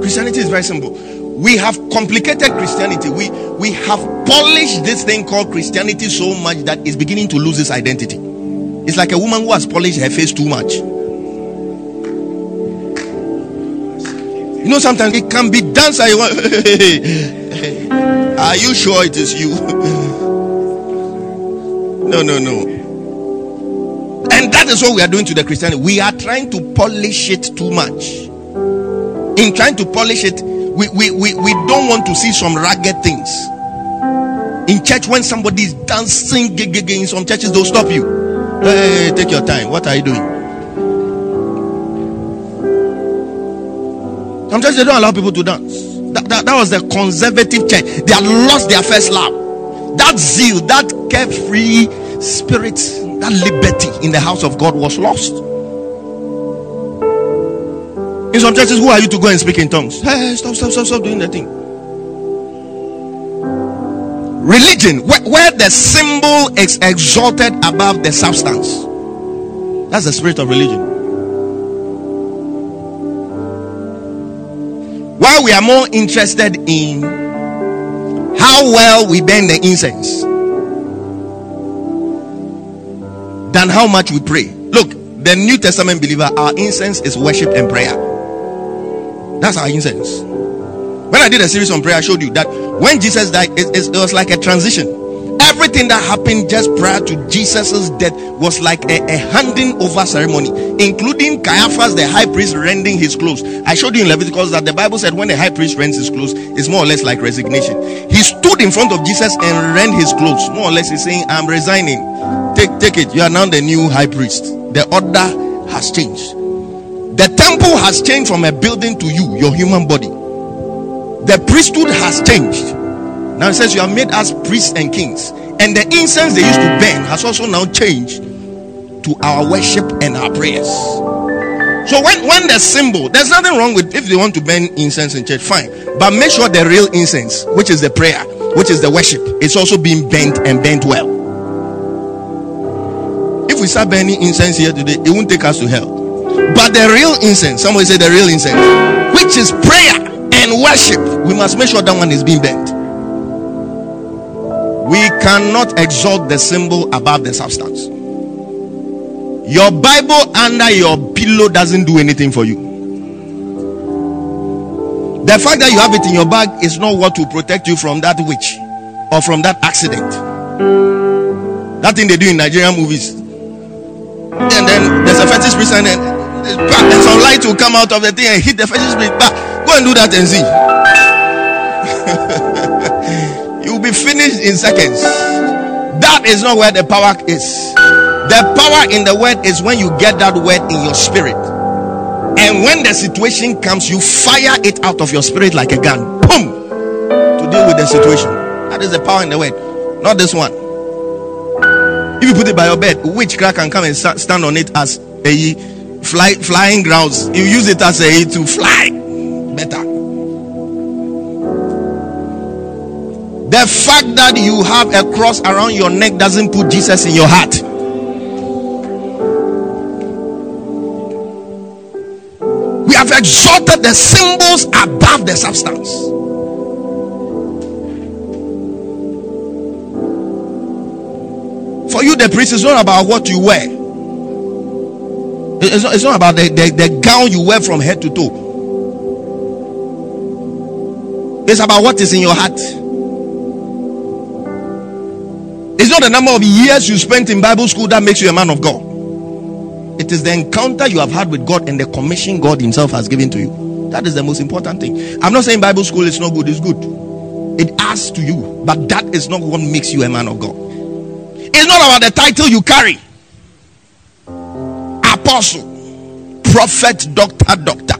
Christianity is very simple. We have complicated Christianity. We we have polished this thing called Christianity so much that it's beginning to lose its identity. It's like a woman who has polished her face too much. You know, sometimes it can be. So you want, Are you sure it is you? no, no, no. And that is what we are doing to the Christianity. We are trying to polish it too much. In trying to polish it, we, we, we, we don't want to see some ragged things. In church, when somebody is dancing in some churches, they'll stop you. Hey, take your time. What are you doing? Some churches they don't allow people to dance. That, that, that was the conservative church. They had lost their first love. That zeal, that carefree spirit, that liberty in the house of God was lost. In some churches, who are you to go and speak in tongues? Hey, stop, stop, stop, stop doing that thing. Religion, where, where the symbol is exalted above the substance. That's the spirit of religion. We are more interested in how well we burn the incense than how much we pray. Look, the New Testament believer, our incense is worship and prayer. That's our incense. When I did a series on prayer, I showed you that when Jesus died, it, it, it was like a transition. Everything that happened just prior to Jesus' death was like a, a, handing over ceremony, including Caiaphas, the high priest, rending his clothes. I showed you in Leviticus that the Bible said when the high priest rends his clothes, it's more or less like resignation. He stood in front of Jesus and rent his clothes. More or less, he's saying, I'm resigning. Take, take it. You are now the new high priest. The order has changed. The temple has changed from a building to you, your human body. The priesthood has changed. Now it says you have made us priests and kings. And the incense they used to burn has also now changed to our worship and our prayers. So when, when the symbol, there's nothing wrong with if they want to burn incense in church, fine. But make sure the real incense, which is the prayer, which is the worship, is also being burnt and burnt well. If we start burning incense here today, it won't take us to hell. But the real incense, somebody say the real incense, which is prayer and worship, we must make sure that one is being bent. We cannot exalt the symbol above the substance. Your Bible under your pillow doesn't do anything for you. The fact that you have it in your bag is not what will protect you from that witch or from that accident. That thing they do in Nigerian movies. And then there's a fetish priest and then some light will come out of the thing and hit the fetish priest. Go and do that and see. Be finished in seconds. That is not where the power is. The power in the word is when you get that word in your spirit. And when the situation comes, you fire it out of your spirit like a gun. Boom! To deal with the situation. That is the power in the word. Not this one. If you put it by your bed, witchcraft can come and stand on it as a fly, flying grounds. You use it as a to fly better. The fact that you have a cross around your neck doesn't put Jesus in your heart. We have exalted the symbols above the substance. For you, the priest is not about what you wear. It's not, it's not about the, the, the gown you wear from head to toe. It's about what is in your heart. It's not the number of years you spent in Bible school that makes you a man of God. It is the encounter you have had with God and the commission God Himself has given to you. That is the most important thing. I'm not saying Bible school is not good, it's good. It adds to you, but that is not what makes you a man of God. It's not about the title you carry apostle, prophet, doctor, doctor.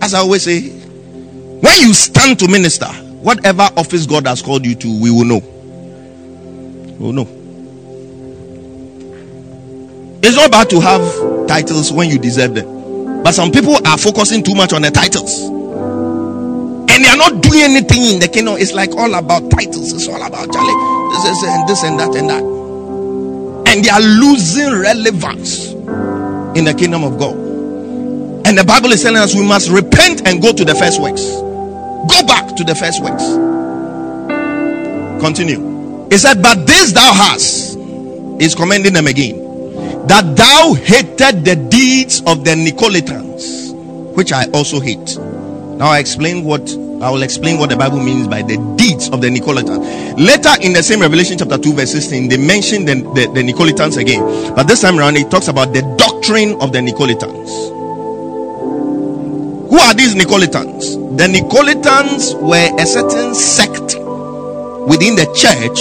As I always say, when you stand to minister, whatever office God has called you to, we will know. We will know. It's not bad to have titles when you deserve them. But some people are focusing too much on the titles. And they are not doing anything in the kingdom. It's like all about titles. It's all about Charlie. This is and this and that and that. And they are losing relevance in the kingdom of God. And the Bible is telling us we must repent and go to the first works. Go back to the first works. Continue. He said, But this thou hast is commending them again. That thou hated the deeds of the Nicolaitans, which I also hate. Now I explain what I will explain what the Bible means by the deeds of the Nicolaitans. Later in the same Revelation chapter 2, verse 16, they mention the, the, the Nicolaitans again. But this time around, it talks about the doctrine of the Nicolaitans. Who are these Nicolaitans? The Nicolaitans were a certain sect within the church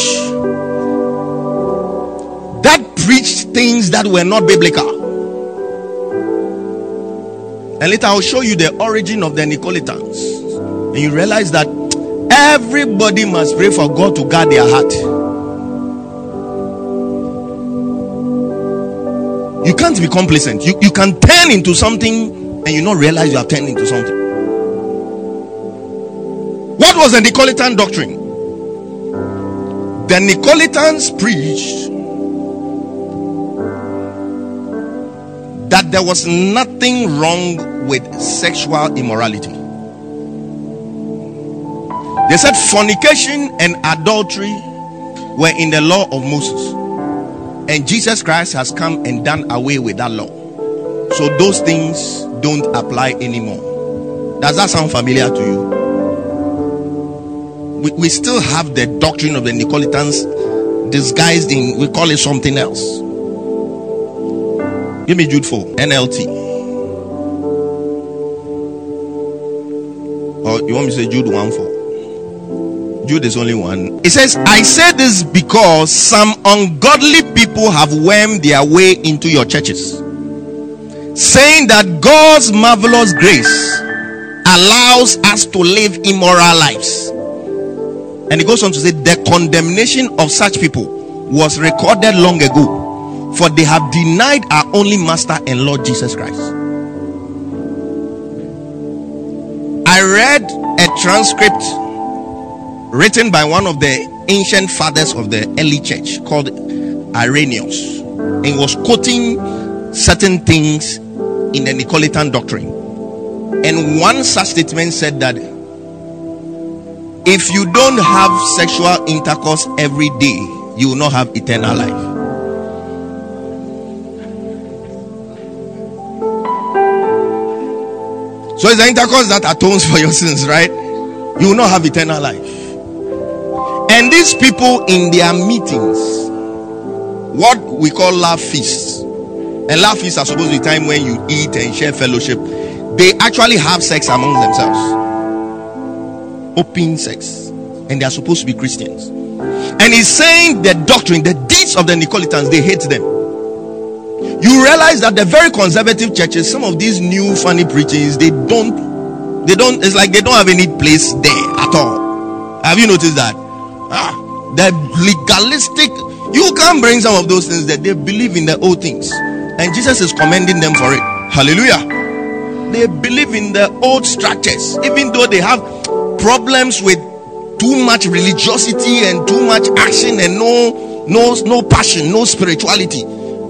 that preached things that were not biblical. And later I'll show you the origin of the Nicolaitans. And you realize that everybody must pray for God to guard their heart. You can't be complacent. You, you can turn into something and you not realize you have turned into something. What was the Nicolaitan doctrine? The Nicolaitans preached that there was nothing wrong with sexual immorality. They said fornication and adultery were in the law of Moses, and Jesus Christ has come and done away with that law. So those things don't apply anymore. Does that sound familiar to you? We, we still have the doctrine of the Nicolaitans disguised in, we call it something else. Give me Jude 4, NLT. Or you want me to say Jude 1 4? Jude is only one. It says, I say this because some ungodly people have wormed their way into your churches, saying that God's marvelous grace allows us to live immoral lives. And he goes on to say, the condemnation of such people was recorded long ago, for they have denied our only Master and Lord Jesus Christ. I read a transcript written by one of the ancient fathers of the early church called Irenaeus, and was quoting certain things in the Nicolaitan doctrine. And one such statement said that if you don't have sexual intercourse every day, you will not have eternal life. So it's the intercourse that atones for your sins, right? You will not have eternal life. And these people in their meetings, what we call love feasts, and love feasts are supposed to be time when you eat and share fellowship. They actually have sex among themselves, open sex, and they are supposed to be Christians. And he's saying the doctrine, the deeds of the Nicolaitans, they hate them. You realize that the very conservative churches, some of these new funny preachings, they don't, they don't. It's like they don't have any place there at all. Have you noticed that? Ah, the legalistic. You can bring some of those things that they believe in the old things, and Jesus is commending them for it. Hallelujah. They believe in the old structures, even though they have problems with too much religiosity and too much action and no no no passion, no spirituality.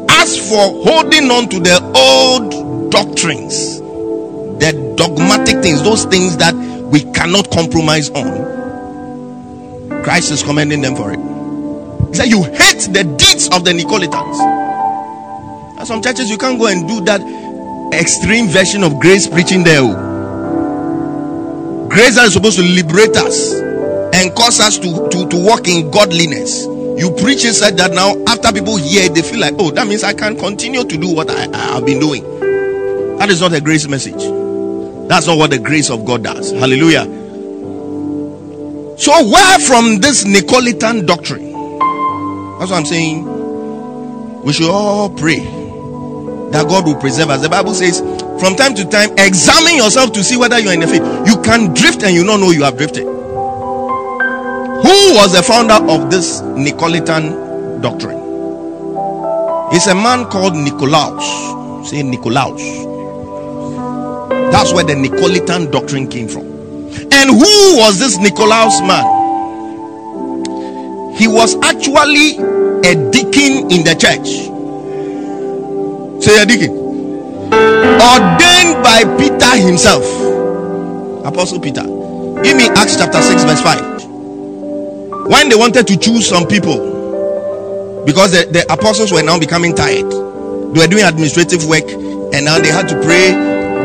As for holding on to the old doctrines, the dogmatic things, those things that we cannot compromise on, Christ is commending them for it. He said, You hate the deeds of the Nicolaitans. And some churches, you can't go and do that extreme version of grace preaching there. oh. Grace is supposed to liberate us and cause us to, to, to walk in godliness. You preach inside that now, after people hear it, they feel like, oh, that means I can continue to do what I, I have been doing. That is not a grace message. That's not what the grace of God does. Hallelujah. So, where from this Nicolaitan doctrine? That's what I'm saying. We should all pray that God will preserve us. The Bible says, from time to time, examine yourself to see whether you're in the faith. You can drift and you don't know you have drifted. Who was the founder of this Nicolaitan doctrine? It's a man called Nicolaus. Say Nicolaus. That's where the Nicolaitan doctrine came from. And who was this Nicolaus man? He was actually a deacon in the church. Say a deacon. Ordained by Peter himself. Apostle Peter. Give me Acts chapter 6, verse 5 when they wanted to choose some people because the, the apostles were now becoming tired they were doing administrative work and now they had to pray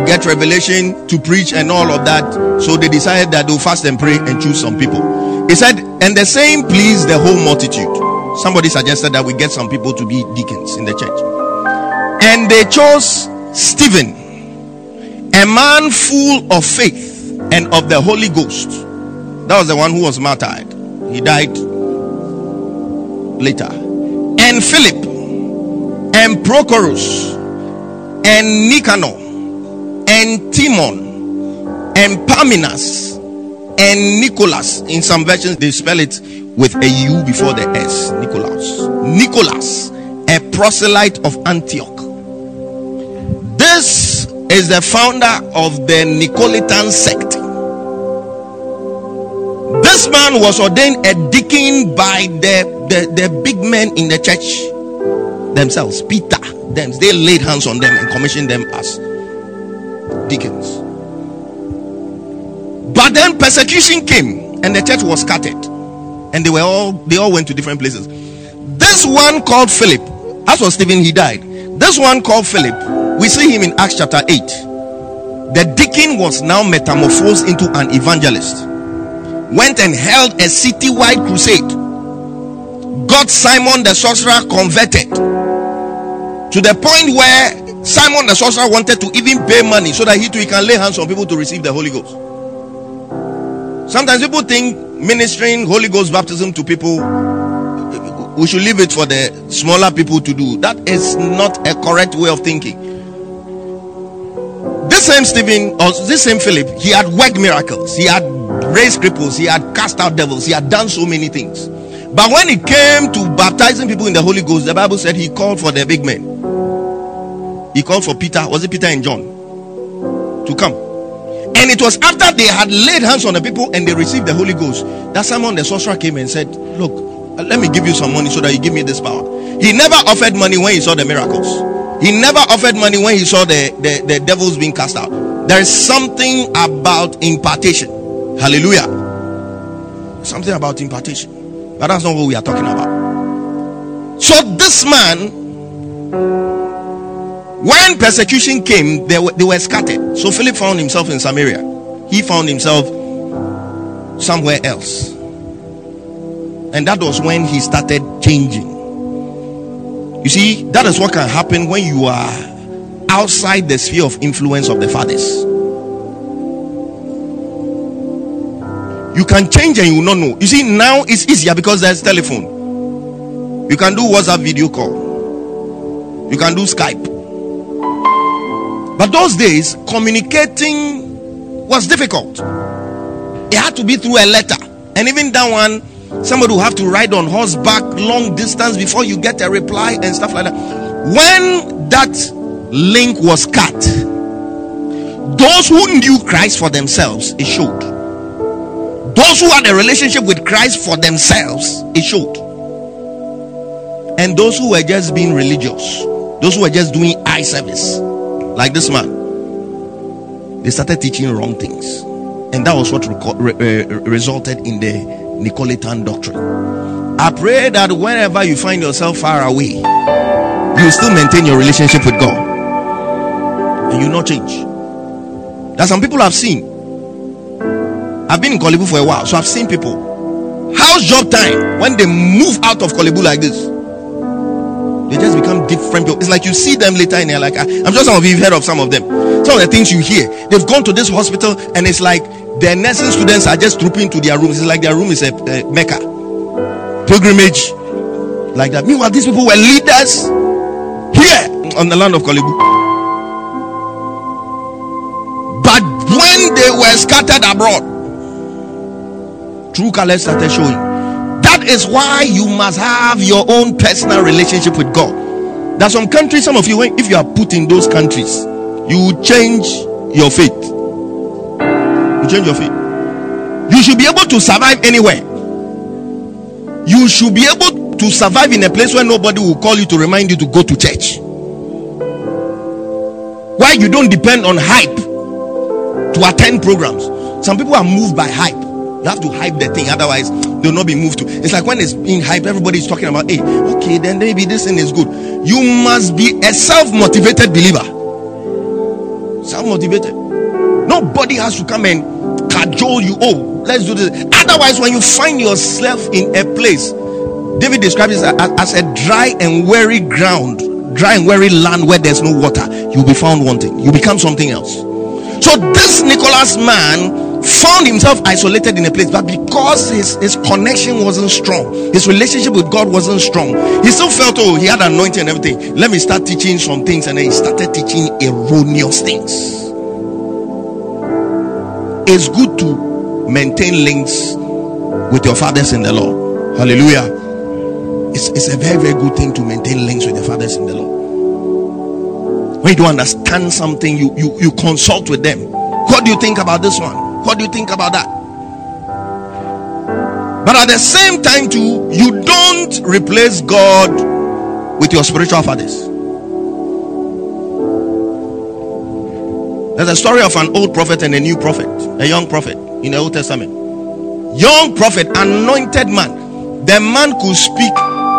get revelation to preach and all of that so they decided that they'll fast and pray and choose some people he said and the same pleased the whole multitude somebody suggested that we get some people to be deacons in the church and they chose stephen a man full of faith and of the holy ghost that was the one who was martyred he died later. And Philip, and Prochorus, and Nicanor, and Timon, and Parmenas, and Nicholas. In some versions, they spell it with a U before the S. Nicholas. Nicholas, a proselyte of Antioch. Is the founder of the Nicolaitan sect. This man was ordained a deacon by the, the, the big men in the church themselves. Peter, them. They laid hands on them and commissioned them as deacons. But then persecution came and the church was scattered. And they were all they all went to different places. This one called Philip, as was Stephen, he died. This one called Philip, we see him in Acts chapter 8. The deacon was now metamorphosed into an evangelist went and held a citywide crusade. Got Simon the sorcerer converted to the point where Simon the sorcerer wanted to even pay money so that he too can lay hands on people to receive the Holy Ghost. Sometimes people think ministering Holy Ghost baptism to people we should leave it for the smaller people to do. That is not a correct way of thinking. This same Stephen or this same Philip, he had worked miracles. He had raised cripples, he had cast out devils, he had done so many things. But when it came to baptizing people in the Holy Ghost, the Bible said he called for the big men. He called for Peter, was it Peter and John, to come. And it was after they had laid hands on the people and they received the Holy Ghost that Simon the sorcerer came and said, Look, Uh, let me give you some money so that you give me this power. He never offered money when he saw the miracles. He never offered money when he saw the, the, the devils being cast out. There is something about impartation. Hallelujah. Something about impartation. But that's not what we are talking about. So this man, when persecution came, they were, they were scattered. So Philip found himself in Samaria. He found himself somewhere else. And that was when he started changing. You see, that is what can happen when you are outside the sphere of influence of the fathers. You can change and you will not know. You see, now it's easier because there's telephone. You can do WhatsApp video call. You can do Skype. But those days, communicating was difficult. It had to be through a letter. And even that one, Somebody will have to ride on horseback long distance before you get a reply and stuff like that. When that link was cut, those who knew Christ for themselves, it showed. Those who had a relationship with Christ for themselves, it showed. And those who were just being religious, those who were just doing eye service, like this man, they started teaching wrong things. And that was what resulted in the Nicolaitan doctrine. I pray that whenever you find yourself far away, you still maintain your relationship with God and you not change. That some people I've seen. I've been in Korle Bu for a while, so I've seen people. House job time when they move out of Korle Bu like this, they just become different people. It's like you see them later in there. Like I'm sure some of you have heard of some of them. Some of the things you hear, they've gone to this hospital and it's like the nursing students are just trooping to their rooms. It's like their room is a, a Mecca pilgrimage, like that. Meanwhile, these people were leaders here on the land of Korle But when they were scattered abroad, true colors started showing. That is why you must have your own personal relationship with God. There's some countries, some of you, if you are put in those countries, you will change your faith change your faith. You should be able to survive anywhere. You should be able to survive in a place where nobody will call you to remind you to go to church. Why you don't depend on hype to attend programs. Some people are moved by hype. You have to hype the thing, otherwise they'll not be moved to. It's like when it's being hype, everybody's talking about, hey, okay, then maybe this thing is good. You must be a self-motivated believer. Self-motivated. Nobody has to come and cajole you. Oh, let's do this. Otherwise, when you find yourself in a place, David describes it as, a dry and weary ground, dry and weary land where there's no water. You'll be found wanting. You become something else. So this Nicholas man found himself isolated in a place, but because his, his connection wasn't strong, his relationship with God wasn't strong, he still felt, oh, he had anointing and everything. Let me start teaching some things, and then he started teaching erroneous things it's good to maintain links with your fathers in the Lord. Hallelujah. It's, it's a very, very good thing to maintain links with your fathers in the Lord. When you don't understand something, you, you, you consult with them. What do you think about this one? What do you think about that? But at the same time, too, you don't replace God with your spiritual fathers. There's a story of an old prophet and a new prophet, a young prophet in the Old Testament. Young prophet, anointed man. The man could speak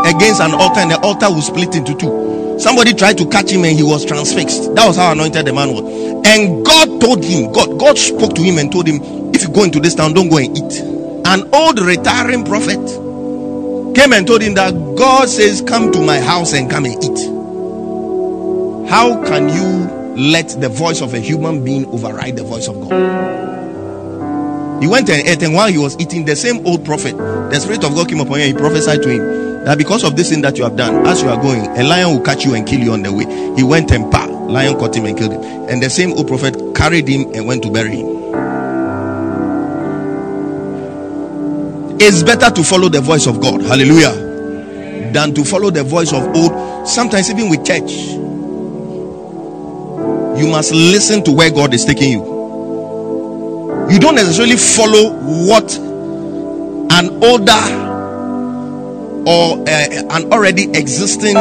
against an altar and the altar would split into two. Somebody tried to catch him and he was transfixed. That was how anointed the man was. And God told him, God, God spoke to him and told him, if you go into this town, don't go and eat. An old retiring prophet came and told him that God says, Come to my house and come and eat. How can you let the voice of a human being override the voice of God. He went and ate, and while he was eating, the same old prophet, the Spirit of God came upon him. He prophesied to him that because of this thing that you have done, as you are going, a lion will catch you and kill you on the way. He went and pa, lion caught him and killed him. And the same old prophet carried him and went to bury him. It's better to follow the voice of God, hallelujah, than to follow the voice of old, sometimes even with church you must listen to where God is taking you. You don't necessarily follow what an older or uh, an already existing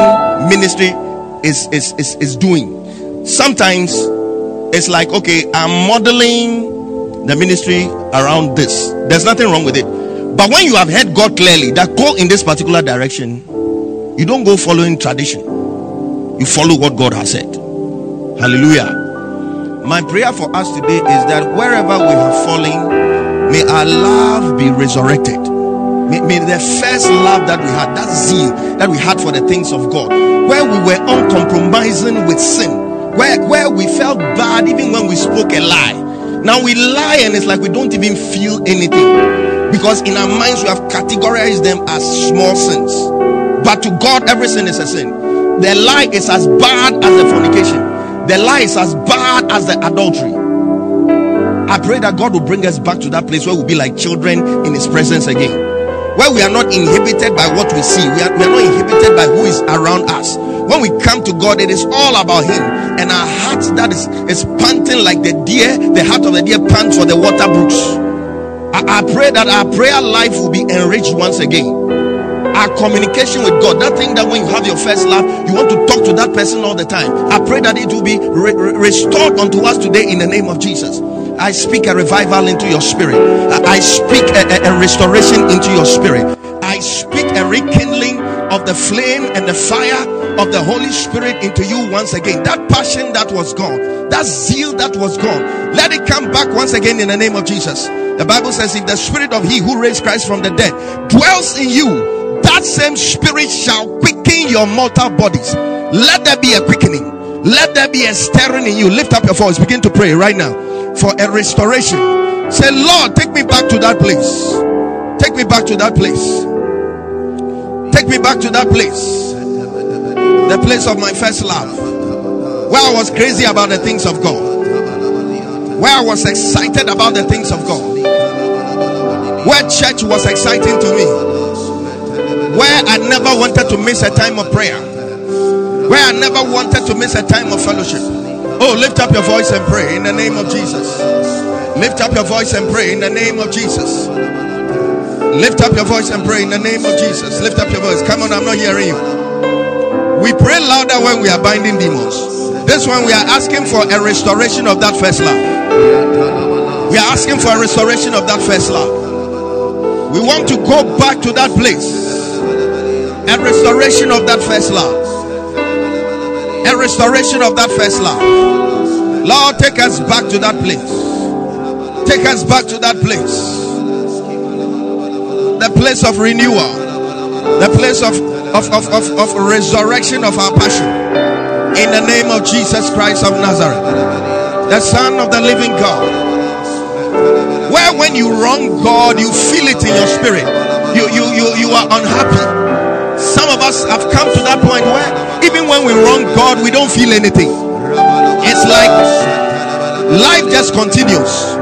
ministry is is is, is doing. Sometimes it's like okay, I'm modeling the ministry around this. There's nothing wrong with it. But when you have heard God clearly that go in this particular direction, you don't go following tradition. You follow what God has said. Hallelujah. My prayer for us today is that wherever we have fallen, may our love be resurrected. May, may the first love that we had, that zeal that we had for the things of God, where we were uncompromising with sin, where, where we felt bad even when we spoke a lie. Now we lie and it's like we don't even feel anything because in our minds we have categorized them as small sins. But to God, every sin is a sin. The lie is as bad as the fornication. The lie is as bad as the adultery. I pray that God will bring us back to that place where we'll be like children in His presence again. Where we are not inhibited by what we see, we are, we are not inhibited by who is around us. When we come to God, it is all about Him, and our heart that is, is panting like the deer, the heart of the deer pants for the water brooks. I, I pray that our prayer life will be enriched once again our communication with God. That thing that when you have your first love, you want to talk to that person all the time. I pray that it will be re- re- restored unto us today in the name of Jesus. I speak a revival into your spirit. I, I speak a, a, a restoration into your spirit. I speak a rekindling of the flame and the fire of the Holy Spirit into you once again. That passion that was gone, that zeal that was gone, let it come back once again in the name of Jesus. The Bible says, if the spirit of he who raised Christ from the dead dwells in you, that same spirit shall quicken your mortal bodies. Let there be a quickening. Let there be a stirring in you. Lift up your voice. Begin to pray right now for a restoration. Say, Lord, take me back to that place. Take me back to that place. Take me back to that place. The place of my first love. Where I was crazy about the things of God. Where I was excited about the things of God. Where church was exciting to me where I never wanted to miss a time of prayer, where I never wanted to miss a time of fellowship. Oh, lift up your voice and pray in the name of Jesus. Lift up your voice and pray in the name of Jesus. Lift up your voice and pray in the name of Jesus. Lift up your voice. Come on, I'm not hearing you. We pray louder when we are binding demons. This one, we are asking for a restoration of that first love. We are asking for a restoration of that first love. We want to go back to that place a restoration of that first love. A restoration of that first love. Lord, take us back to that place. Take us back to that place. The place of renewal. The place of, of, of, of, of resurrection of our passion. In the name of Jesus Christ of Nazareth, the Son of the living God. Where when you wrong God, you feel it in your spirit. You you you you are unhappy some of us have come to that point where even when we wrong God, we don't feel anything. It's like life just continues.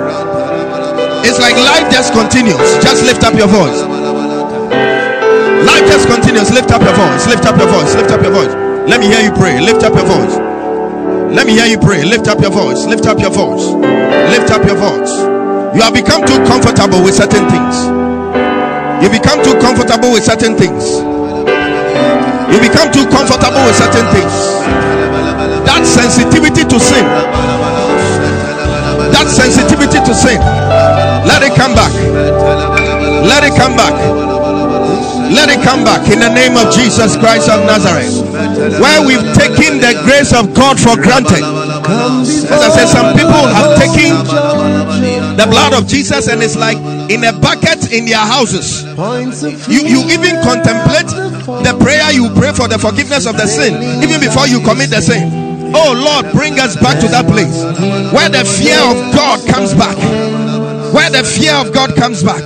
It's like life just continues. Just lift up your voice. Life just continues. Lift up your voice. Lift up your voice. Lift up your voice. Let me hear you pray. Lift up your voice. Let me hear you pray. Lift up your voice. Lift up your voice. Lift up your voice. You have become too comfortable with certain things. You become too comfortable with certain things. You become too comfortable with certain things. That sensitivity to sin. That sensitivity to sin. Let it come back. Let it come back. Let it come back in the name of Jesus Christ of Nazareth. Where we've taken the grace of God for granted. As I said, some people have taken the blood of Jesus and it's like in a bucket in their houses. You, you even contemplate the prayer you pray for the forgiveness of the sin even before you commit the sin. Oh Lord, bring us back to that place where the fear of God comes back. Where the fear of God comes back.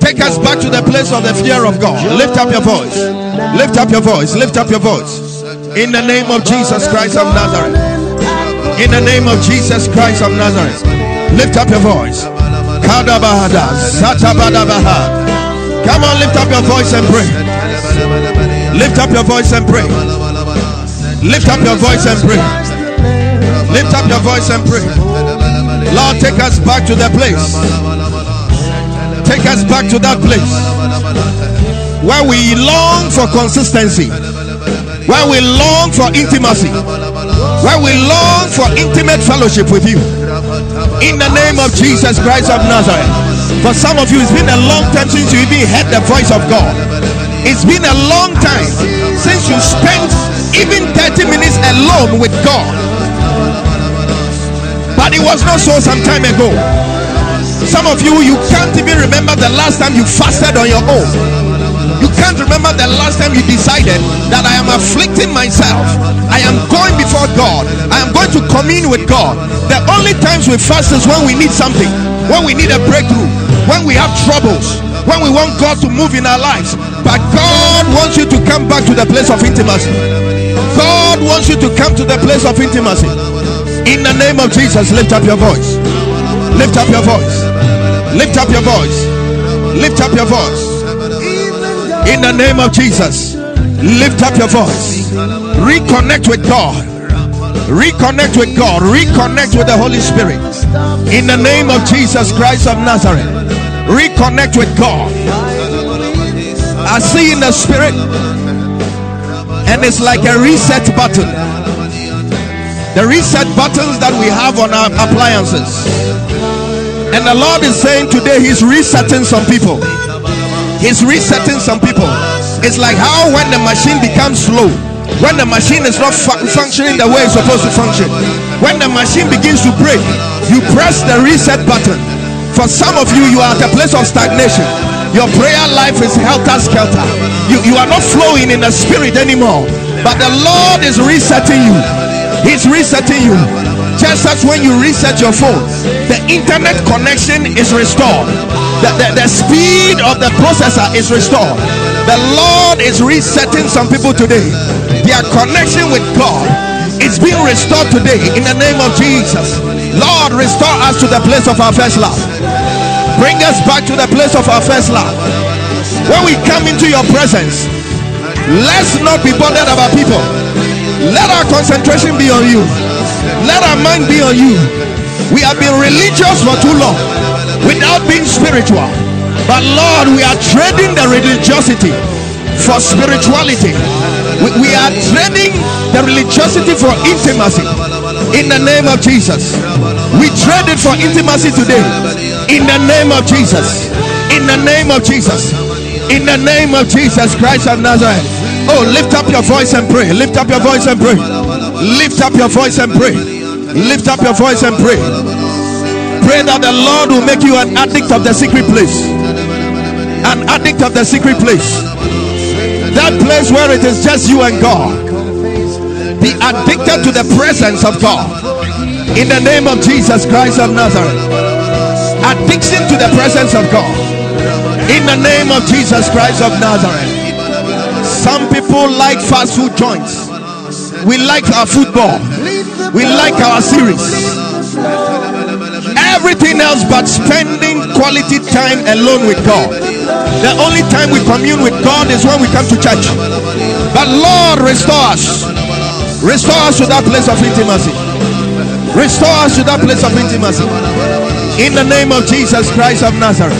Take us back to the place of the fear of God. Lift up your voice. Lift up your voice. Lift up your voice. In the name of Jesus Christ of Nazareth. In the name of Jesus Christ of Nazareth. Lift up your voice. Come on, lift up your voice and pray. Lift up your voice and pray. Lift up your voice and pray. Lift up your voice and pray. Lord, take us back to the place. Take us back to that place where we long for consistency, where we long for intimacy, where we long for intimate fellowship with you. In the name of Jesus Christ of Nazareth. For some of you, it's been a long time since you even heard the voice of God. It's been a long time since you spent even 30 minutes alone with God. But it was not so some time ago. Some of you, you can't even remember the last time you fasted on your own. You can't remember the last time you decided that I am afflicting myself. I am going before God. I am going to commune with God. The only times we fast is when we need something, when we need a breakthrough, when we have troubles, when we want God to move in our lives. But God wants you to come back to the place of intimacy. God wants you to come to the place of intimacy. In the name of Jesus, lift up your voice. Lift up your voice. Lift up your voice. Lift up your voice. In the name of Jesus, lift up your voice. Reconnect with God. Reconnect with God. Reconnect with the Holy Spirit. In the name of Jesus Christ of Nazareth. Reconnect with God. I see in the spirit, and it's like a reset button. The reset buttons that we have on our appliances. And the Lord is saying today, He's resetting some people. He's resetting some people. It's like how when the machine becomes slow, when the machine is not fu- functioning the way it's supposed to function, when the machine begins to break, you press the reset button. For some of you, you are at a place of stagnation. Your prayer life is helter skelter. You, you are not flowing in the spirit anymore. But the Lord is resetting you. He's resetting you. Just when you reset your phone, the internet connection is restored. The, the, the speed of the processor is restored. The Lord is resetting some people today. Their connection with God is being restored today in the name of Jesus. Lord, restore us to the place of our first love. Bring us back to the place of our first love. When we come into your presence, let's not be bothered about people. Let our concentration be on you. Let our mind be on you. We have been religious for too long without being spiritual. But Lord, we are trading the religiosity for spirituality. We, we are trading the religiosity for intimacy in the name of Jesus. We trade it for intimacy today in the name of Jesus. In the name of Jesus. In the name of Jesus Christ of Nazareth. Oh, lift up your voice and pray. Lift up your voice and pray. Lift up your voice and pray. Lift up your voice and pray. Pray that the Lord will make you an addict of the secret place. An addict of the secret place. That place where it is just you and God. Be addicted to the presence of God. In the name of Jesus Christ of Nazareth. Addiction to the presence of God. In the name of Jesus Christ of Nazareth. Some people like fast food joints. We like our football. We like our series. Everything else but spending quality time alone with God. The only time we commune with God is when we come to church. But Lord, restore us. Restore us to that place of intimacy. Restore us to that place of intimacy. In the name of Jesus Christ of Nazareth.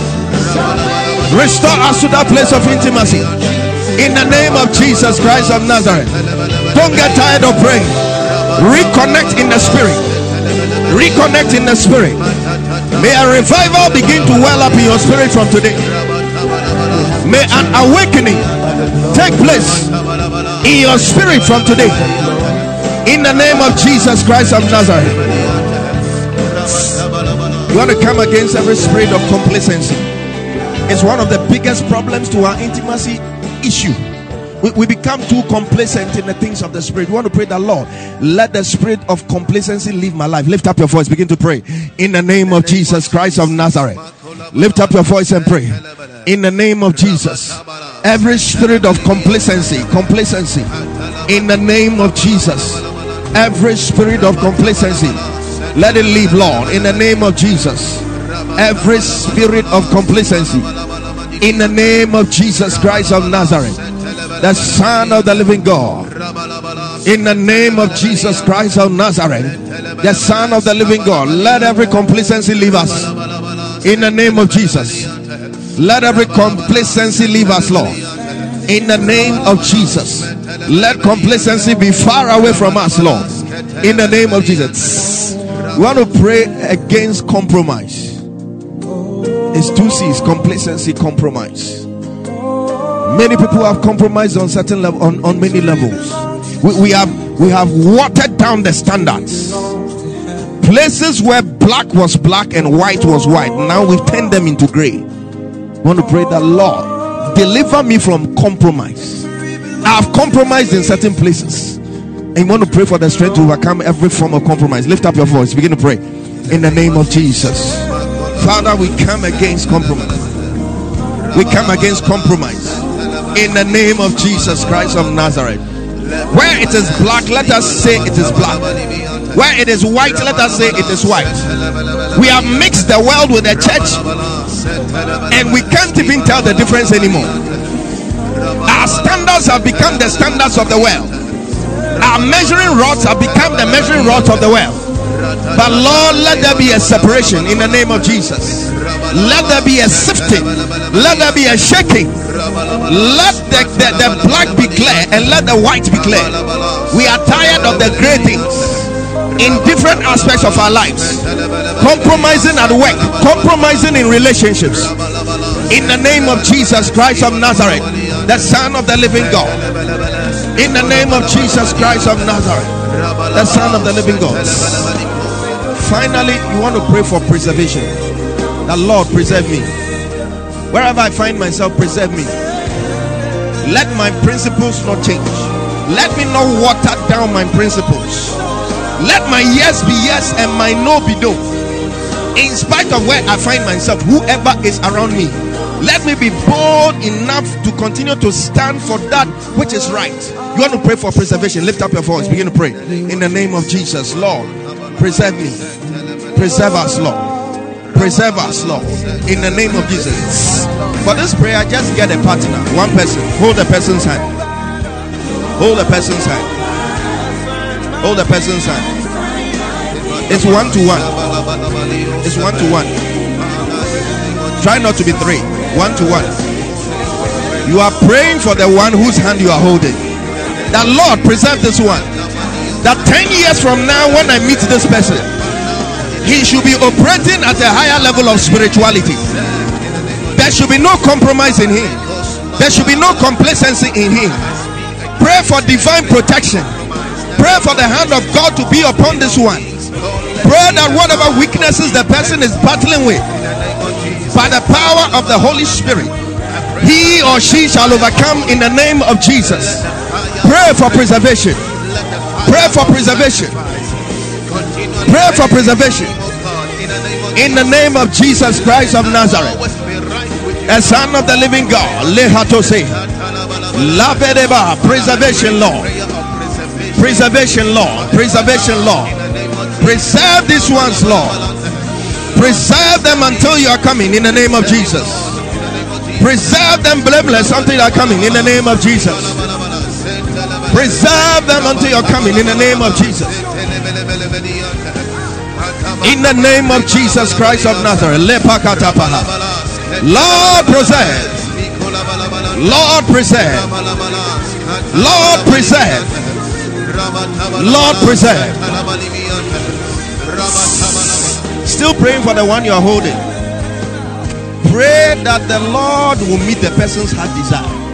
Restore us to that place of intimacy. In the name of Jesus Christ of Nazareth. Don't get tired of praying. Reconnect in the spirit. Reconnect in the spirit. May a revival begin to well up in your spirit from today. May an awakening take place in your spirit from today. In the name of Jesus Christ of Nazareth. You want to come against every spirit of complacency. It's one of the biggest problems to our intimacy issue. We, we become too complacent in the things of the spirit. We want to pray that Lord, let the spirit of complacency leave my life. Lift up your voice, begin to pray in the name of Jesus Christ of Nazareth. Lift up your voice and pray in the name of Jesus. Every spirit of complacency, complacency, in the name of Jesus. Every spirit of complacency, let it leave, Lord, in the name of Jesus. Every spirit of complacency, in the name of Jesus Christ of Nazareth, the Son of the living God. In the name of Jesus Christ of Nazareth, the Son of the living God, let every complacency leave us. In the name of Jesus, let every complacency leave us, Lord. In the name of Jesus. Let complacency be far away from us, Lord. In the name of Jesus. We want to pray against compromise. It's two C's complacency, compromise. Many people have compromised on certain level on, on many levels. We, we have we have watered down the standards. Places where black was black and white was white, now we've turned them into gray. I want to pray that Lord deliver me from compromise. I've compromised in certain places. And you want to pray for the strength to overcome every form of compromise. Lift up your voice, begin to pray in the name of Jesus. Father, we come against compromise. We come against compromise in the name of Jesus Christ of Nazareth. Where it is black, let us say it is black. Where it is white, let us say it is white. We have mixed the world with the church and we can't even tell the difference anymore. Our standards have become the standards of the world. Our measuring rods have become the measuring rods of the world. But Lord, let there be a separation in the name of Jesus. Let there be a sifting. Let there be a shaking. Let the, the, the black be clear and let the white be clear. We are tired of the gray things in different aspects of our lives. Compromising at work, compromising in relationships. In the name of Jesus Christ of Nazareth, the Son of the living God. In the name of Jesus Christ of Nazareth, the Son of the living God. Finally, you want to pray for preservation. The Lord preserve me. Wherever I find myself, preserve me. Let my principles not change. Let me not water down my principles. Let my yes be yes and my no be no. In spite of where I find myself, whoever is around me, let me be bold enough to continue to stand for that which is right. You want to pray for preservation? Lift up your voice, begin to pray in the name of Jesus. Lord, preserve me, preserve us, Lord. Preserve us, Lord, in the name of Jesus. For this prayer, just get a partner, one person. Hold the person's hand. Hold the person's hand. Hold the person's hand. It's one to one. It's one to one. Try not to be three. One to one. You are praying for the one whose hand you are holding. That Lord preserve this one. That 10 years from now, when I meet this person, he should be operating at a higher level of spirituality. There should be no compromise in him. There should be no complacency in him. Pray for divine protection. Pray for the hand of God to be upon this one. Pray that whatever weaknesses the person is battling with, by the power of the Holy Spirit, he or she shall overcome in the name of Jesus. Pray for preservation. Pray for preservation. Pray for preservation. In the name of Jesus Christ of Nazareth, a son of the living God, Lehatose, preservation, Lord. Preservation, Lord. Preservation, Lord. Preserve this ones, law. Preserve them until you are coming in the name of Jesus. Preserve them blameless until you are coming in the name of Jesus. Preserve them until you're coming in the name of Jesus. In the name of Jesus Christ of Nazareth. Lord preserve. Lord preserve. Lord preserve. Lord preserve. Still praying for the one you are holding. Pray that the Lord will meet the person's heart desire.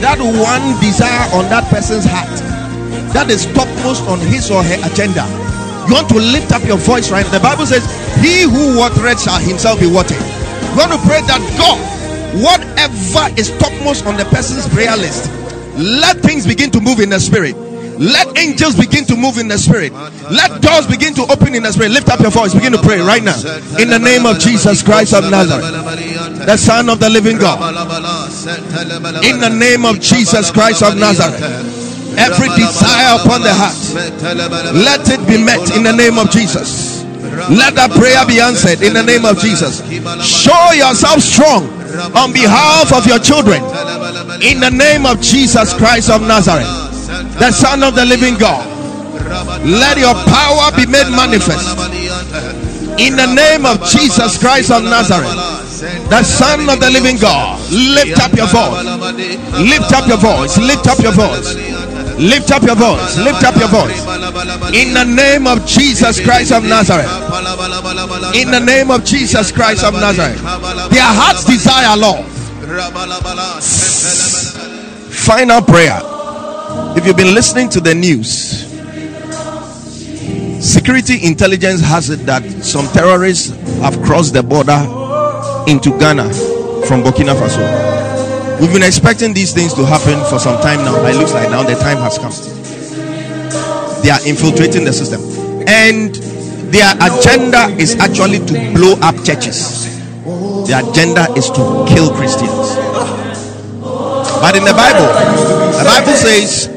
That one desire on that person's heart that is topmost on his or her agenda. You want to lift up your voice right The Bible says, He who watereth shall himself be watered. You want to pray that God, whatever is topmost on the person's prayer list, let things begin to move in the spirit. Let angels begin to move in the spirit. Let doors begin to open in the spirit. Lift up your voice. Begin to pray right now. In the name of Jesus Christ of Nazareth, the Son of the living God. In the name of Jesus Christ of Nazareth. Every desire upon the heart, let it be met in the name of Jesus. Let that prayer be answered in the name of Jesus. Show yourself strong on behalf of your children in the name of Jesus Christ of Nazareth, the Son of the living God. Let your power be made manifest in the name of Jesus Christ of Nazareth, the Son of the Living God. Lift up your voice. Lift up your voice. Lift up your voice. Lift up your voice. Lift up your voice. In the name of Jesus Christ of Nazareth. In the name of Jesus Christ of Nazareth. Their hearts desire, Lord. Final prayer. If you've been listening to the news, security intelligence has it that some terrorists have crossed the border into Ghana from Burkina Faso. We've been expecting these things to happen for some time now, but it looks like now the time has come. They are infiltrating the system, and their agenda is actually to blow up churches. Their agenda is to kill Christians. But in the Bible, the Bible says,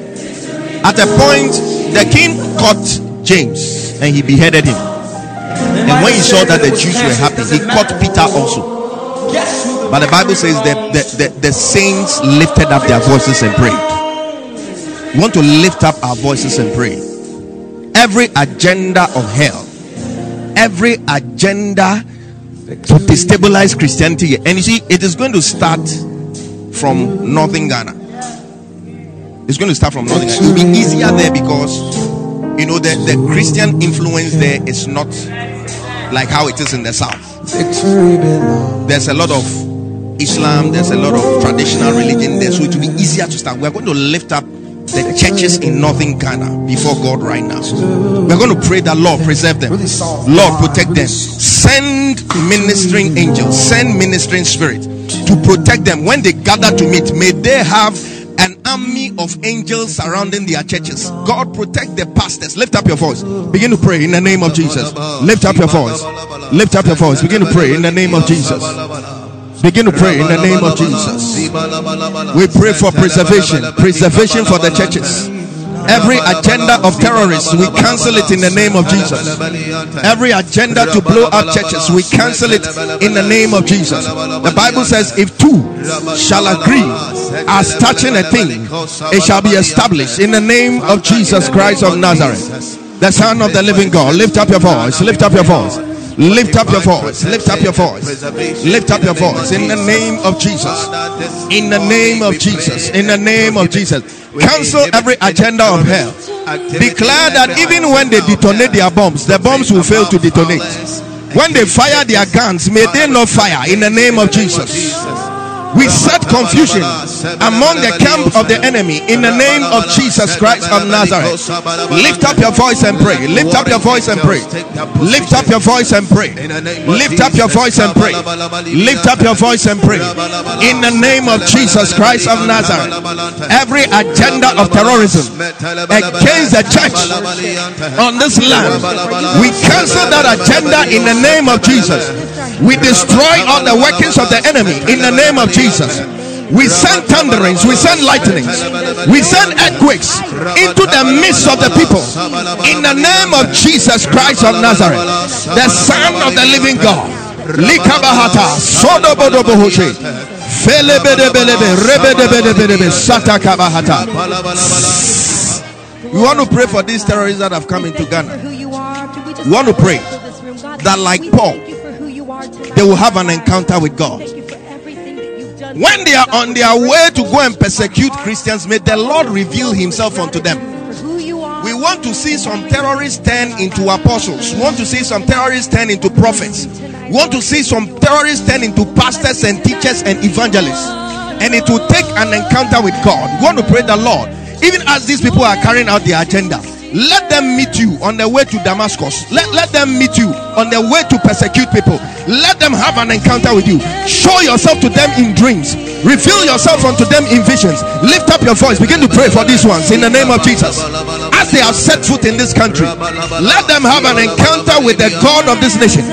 at a point, the king caught James and he beheaded him. And when he saw that the Jews were happy, he caught Peter also. But the Bible says that the, the, the saints lifted up their voices and prayed. We want to lift up our voices and pray. Every agenda of hell, every agenda to destabilize Christianity, and you see, it is going to start from northern Ghana. It's going to start from northern Ghana. It will be easier there because you know the, the Christian influence there is not like how it is in the south. There's a lot of Islam, there's a lot of traditional religion there, so it will be easier to start. We're going to lift up the churches in northern Ghana before God right now. We're going to pray that Lord preserve them, Lord protect them, send ministering angels, send ministering spirit protect them when they gather to meet. May they have an army of angels surrounding their churches. God protect the pastors. Lift up your voice. Begin to pray in the name of Jesus. Lift up your voice. Lift up your voice. Begin to pray in the name of Jesus. Begin to pray in the name of Jesus. We pray for preservation, preservation for the churches. Every agenda of terrorists, we cancel it in the name of Jesus. Every agenda to blow up churches, we cancel it in the name of Jesus. The Bible says, if two shall agree as touching a thing, it shall be established in the name of Jesus Christ of Nazareth, the Son of the living God. Lift up your voice, lift up your voice. Lift up your voice. Lift up your voice. Lift up your voice in the name of Jesus. In the name of Jesus. In the name of Jesus. Cancel every agenda of hell. Declare that even when they detonate their bombs, the bombs will fail to detonate. When they fire their guns, may they not fire in the name of Jesus. We set confusion among the camp of the enemy in the name of Jesus Christ of Nazareth. Lift up your voice and pray. Lift up your voice and pray. Lift up your voice and pray. Lift up your voice and pray. Lift up your voice and pray. In the name of Jesus Christ of Nazareth. Every agenda of terrorism against the church on this land, we cancel that agenda in the name of Jesus. We destroy all the workings of the enemy in the name of Jesus. We send thunderings, we send lightnings, we send earthquakes into the midst of the people in the name of Jesus Christ of Nazareth, the Son of the living God. Likabahata, Felebedebelebe. We want to pray for these terrorists that have come into Ghana. We want to pray that like Paul, They will have an encounter with God. When they are on their way to go and persecute Christians, may the Lord reveal Himself unto them. We want to see some terrorists turn into apostles. We want to see some terrorists turn into prophets. We want to see some terrorists turn into pastors and teachers and evangelists. And it will take an encounter with God. We want to pray the Lord. Even as these people are carrying out their agenda, let them meet you on the way to Damascus. Let, let them meet you on the way to persecute people. Let them have an encounter with you. Show yourself to them in dreams. Reveal yourself unto them in visions. Lift up your voice. Begin to pray for these ones in the name of Jesus. As they have set foot in this country, let them have an encounter with the God of this nation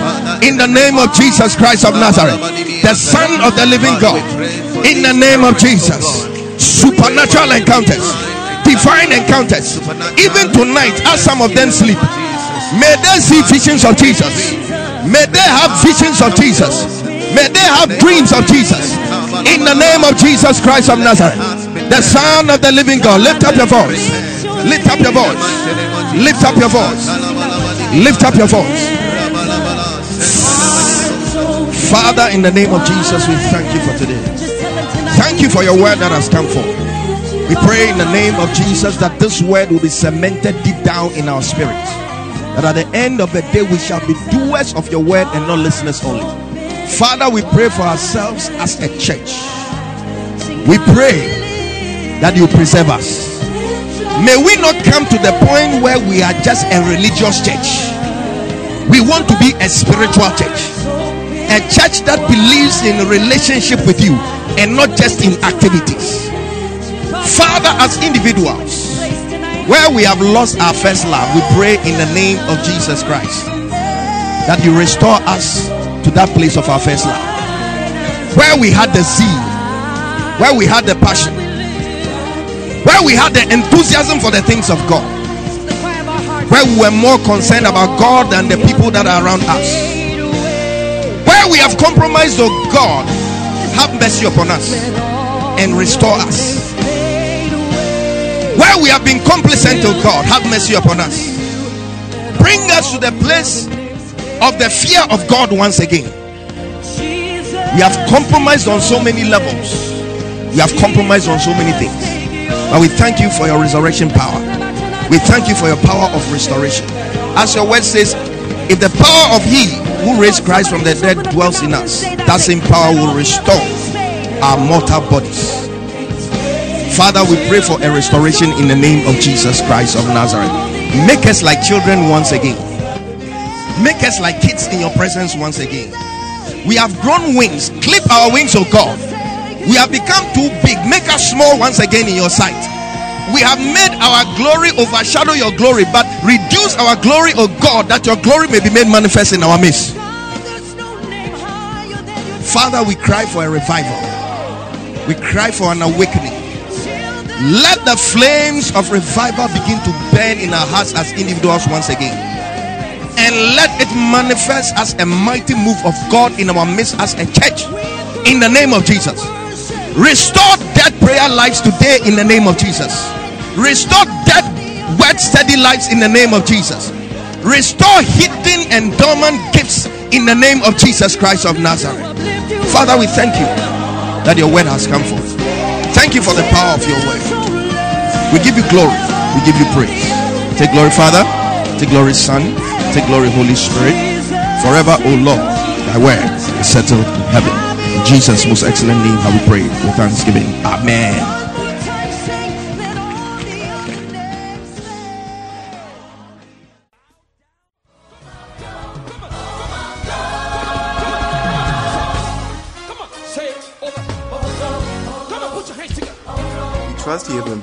in the name of Jesus Christ of Nazareth, the Son of the living God. In the name of Jesus. Supernatural encounters divine encounters. Even tonight, as some of them sleep, may they see visions of Jesus. May they have visions of Jesus. May they have dreams of Jesus. In the name of Jesus Christ of Nazareth, the Son of the living God, lift up your voice. Lift up your voice. Lift up your voice. Lift up your voice. Father, in the name of Jesus, we thank you for today. Thank you for your word that has come forth. We pray in the name of Jesus that this word will be cemented deep down in our spirits. That at the end of the day, we shall be doers of your word and not listeners only. Father, we pray for ourselves as a church. We pray that you preserve us. May we not come to the point where we are just a religious church. We want to be a spiritual church, a church that believes in relationship with you and not just in activities. Father, as individuals, where we have lost our first love, we pray in the name of Jesus Christ that you restore us to that place of our first love, where we had the zeal, where we had the passion, where we had the enthusiasm for the things of God, where we were more concerned about God than the people that are around us, where we have compromised, oh God, have mercy upon us and restore us. Where we have been complacent, to God, have mercy upon us. Bring us to the place of the fear of God once again. We have compromised on so many levels. We have compromised on so many things. But we thank you for your resurrection power. We thank you for your power of restoration. As your word says, if the power of He who raised Christ from the dead dwells in us, that same power will restore our mortal bodies. Father, we pray for a restoration in the name of Jesus Christ of Nazareth. Make us like children once again. Make us like kids in your presence once again. We have grown wings. Clip our wings, oh God. We have become too big. Make us small once again in your sight. We have made our glory overshadow your glory, but reduce our glory, oh God, that your glory may be made manifest in our midst. Father, we cry for a revival. We cry for an awakening. Let the flames of revival begin to burn in our hearts as individuals once again. And let it manifest as a mighty move of God in our midst as a church. In the name of Jesus. Restore dead prayer lives today in the name of Jesus. Restore dead wet, study lives in the name of Jesus. Restore hidden and dormant gifts in the name of Jesus Christ of Nazareth. Father, we thank you that your word has come forth. Thank you for the power of your word. We give you glory. We give you praise. Take glory, Father. Take glory, Son. Take glory, Holy Spirit. Forever, O Lord, thy word is settled in heaven. In Jesus' most excellent name, have we pray with thanksgiving. Amen.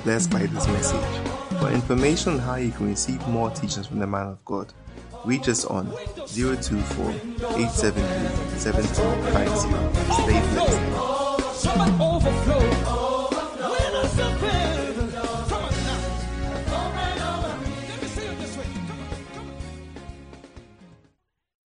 Blessed by this message. For information on how you can receive more teachings from the man of God, reach us on 024 873 7250. Stay blessed.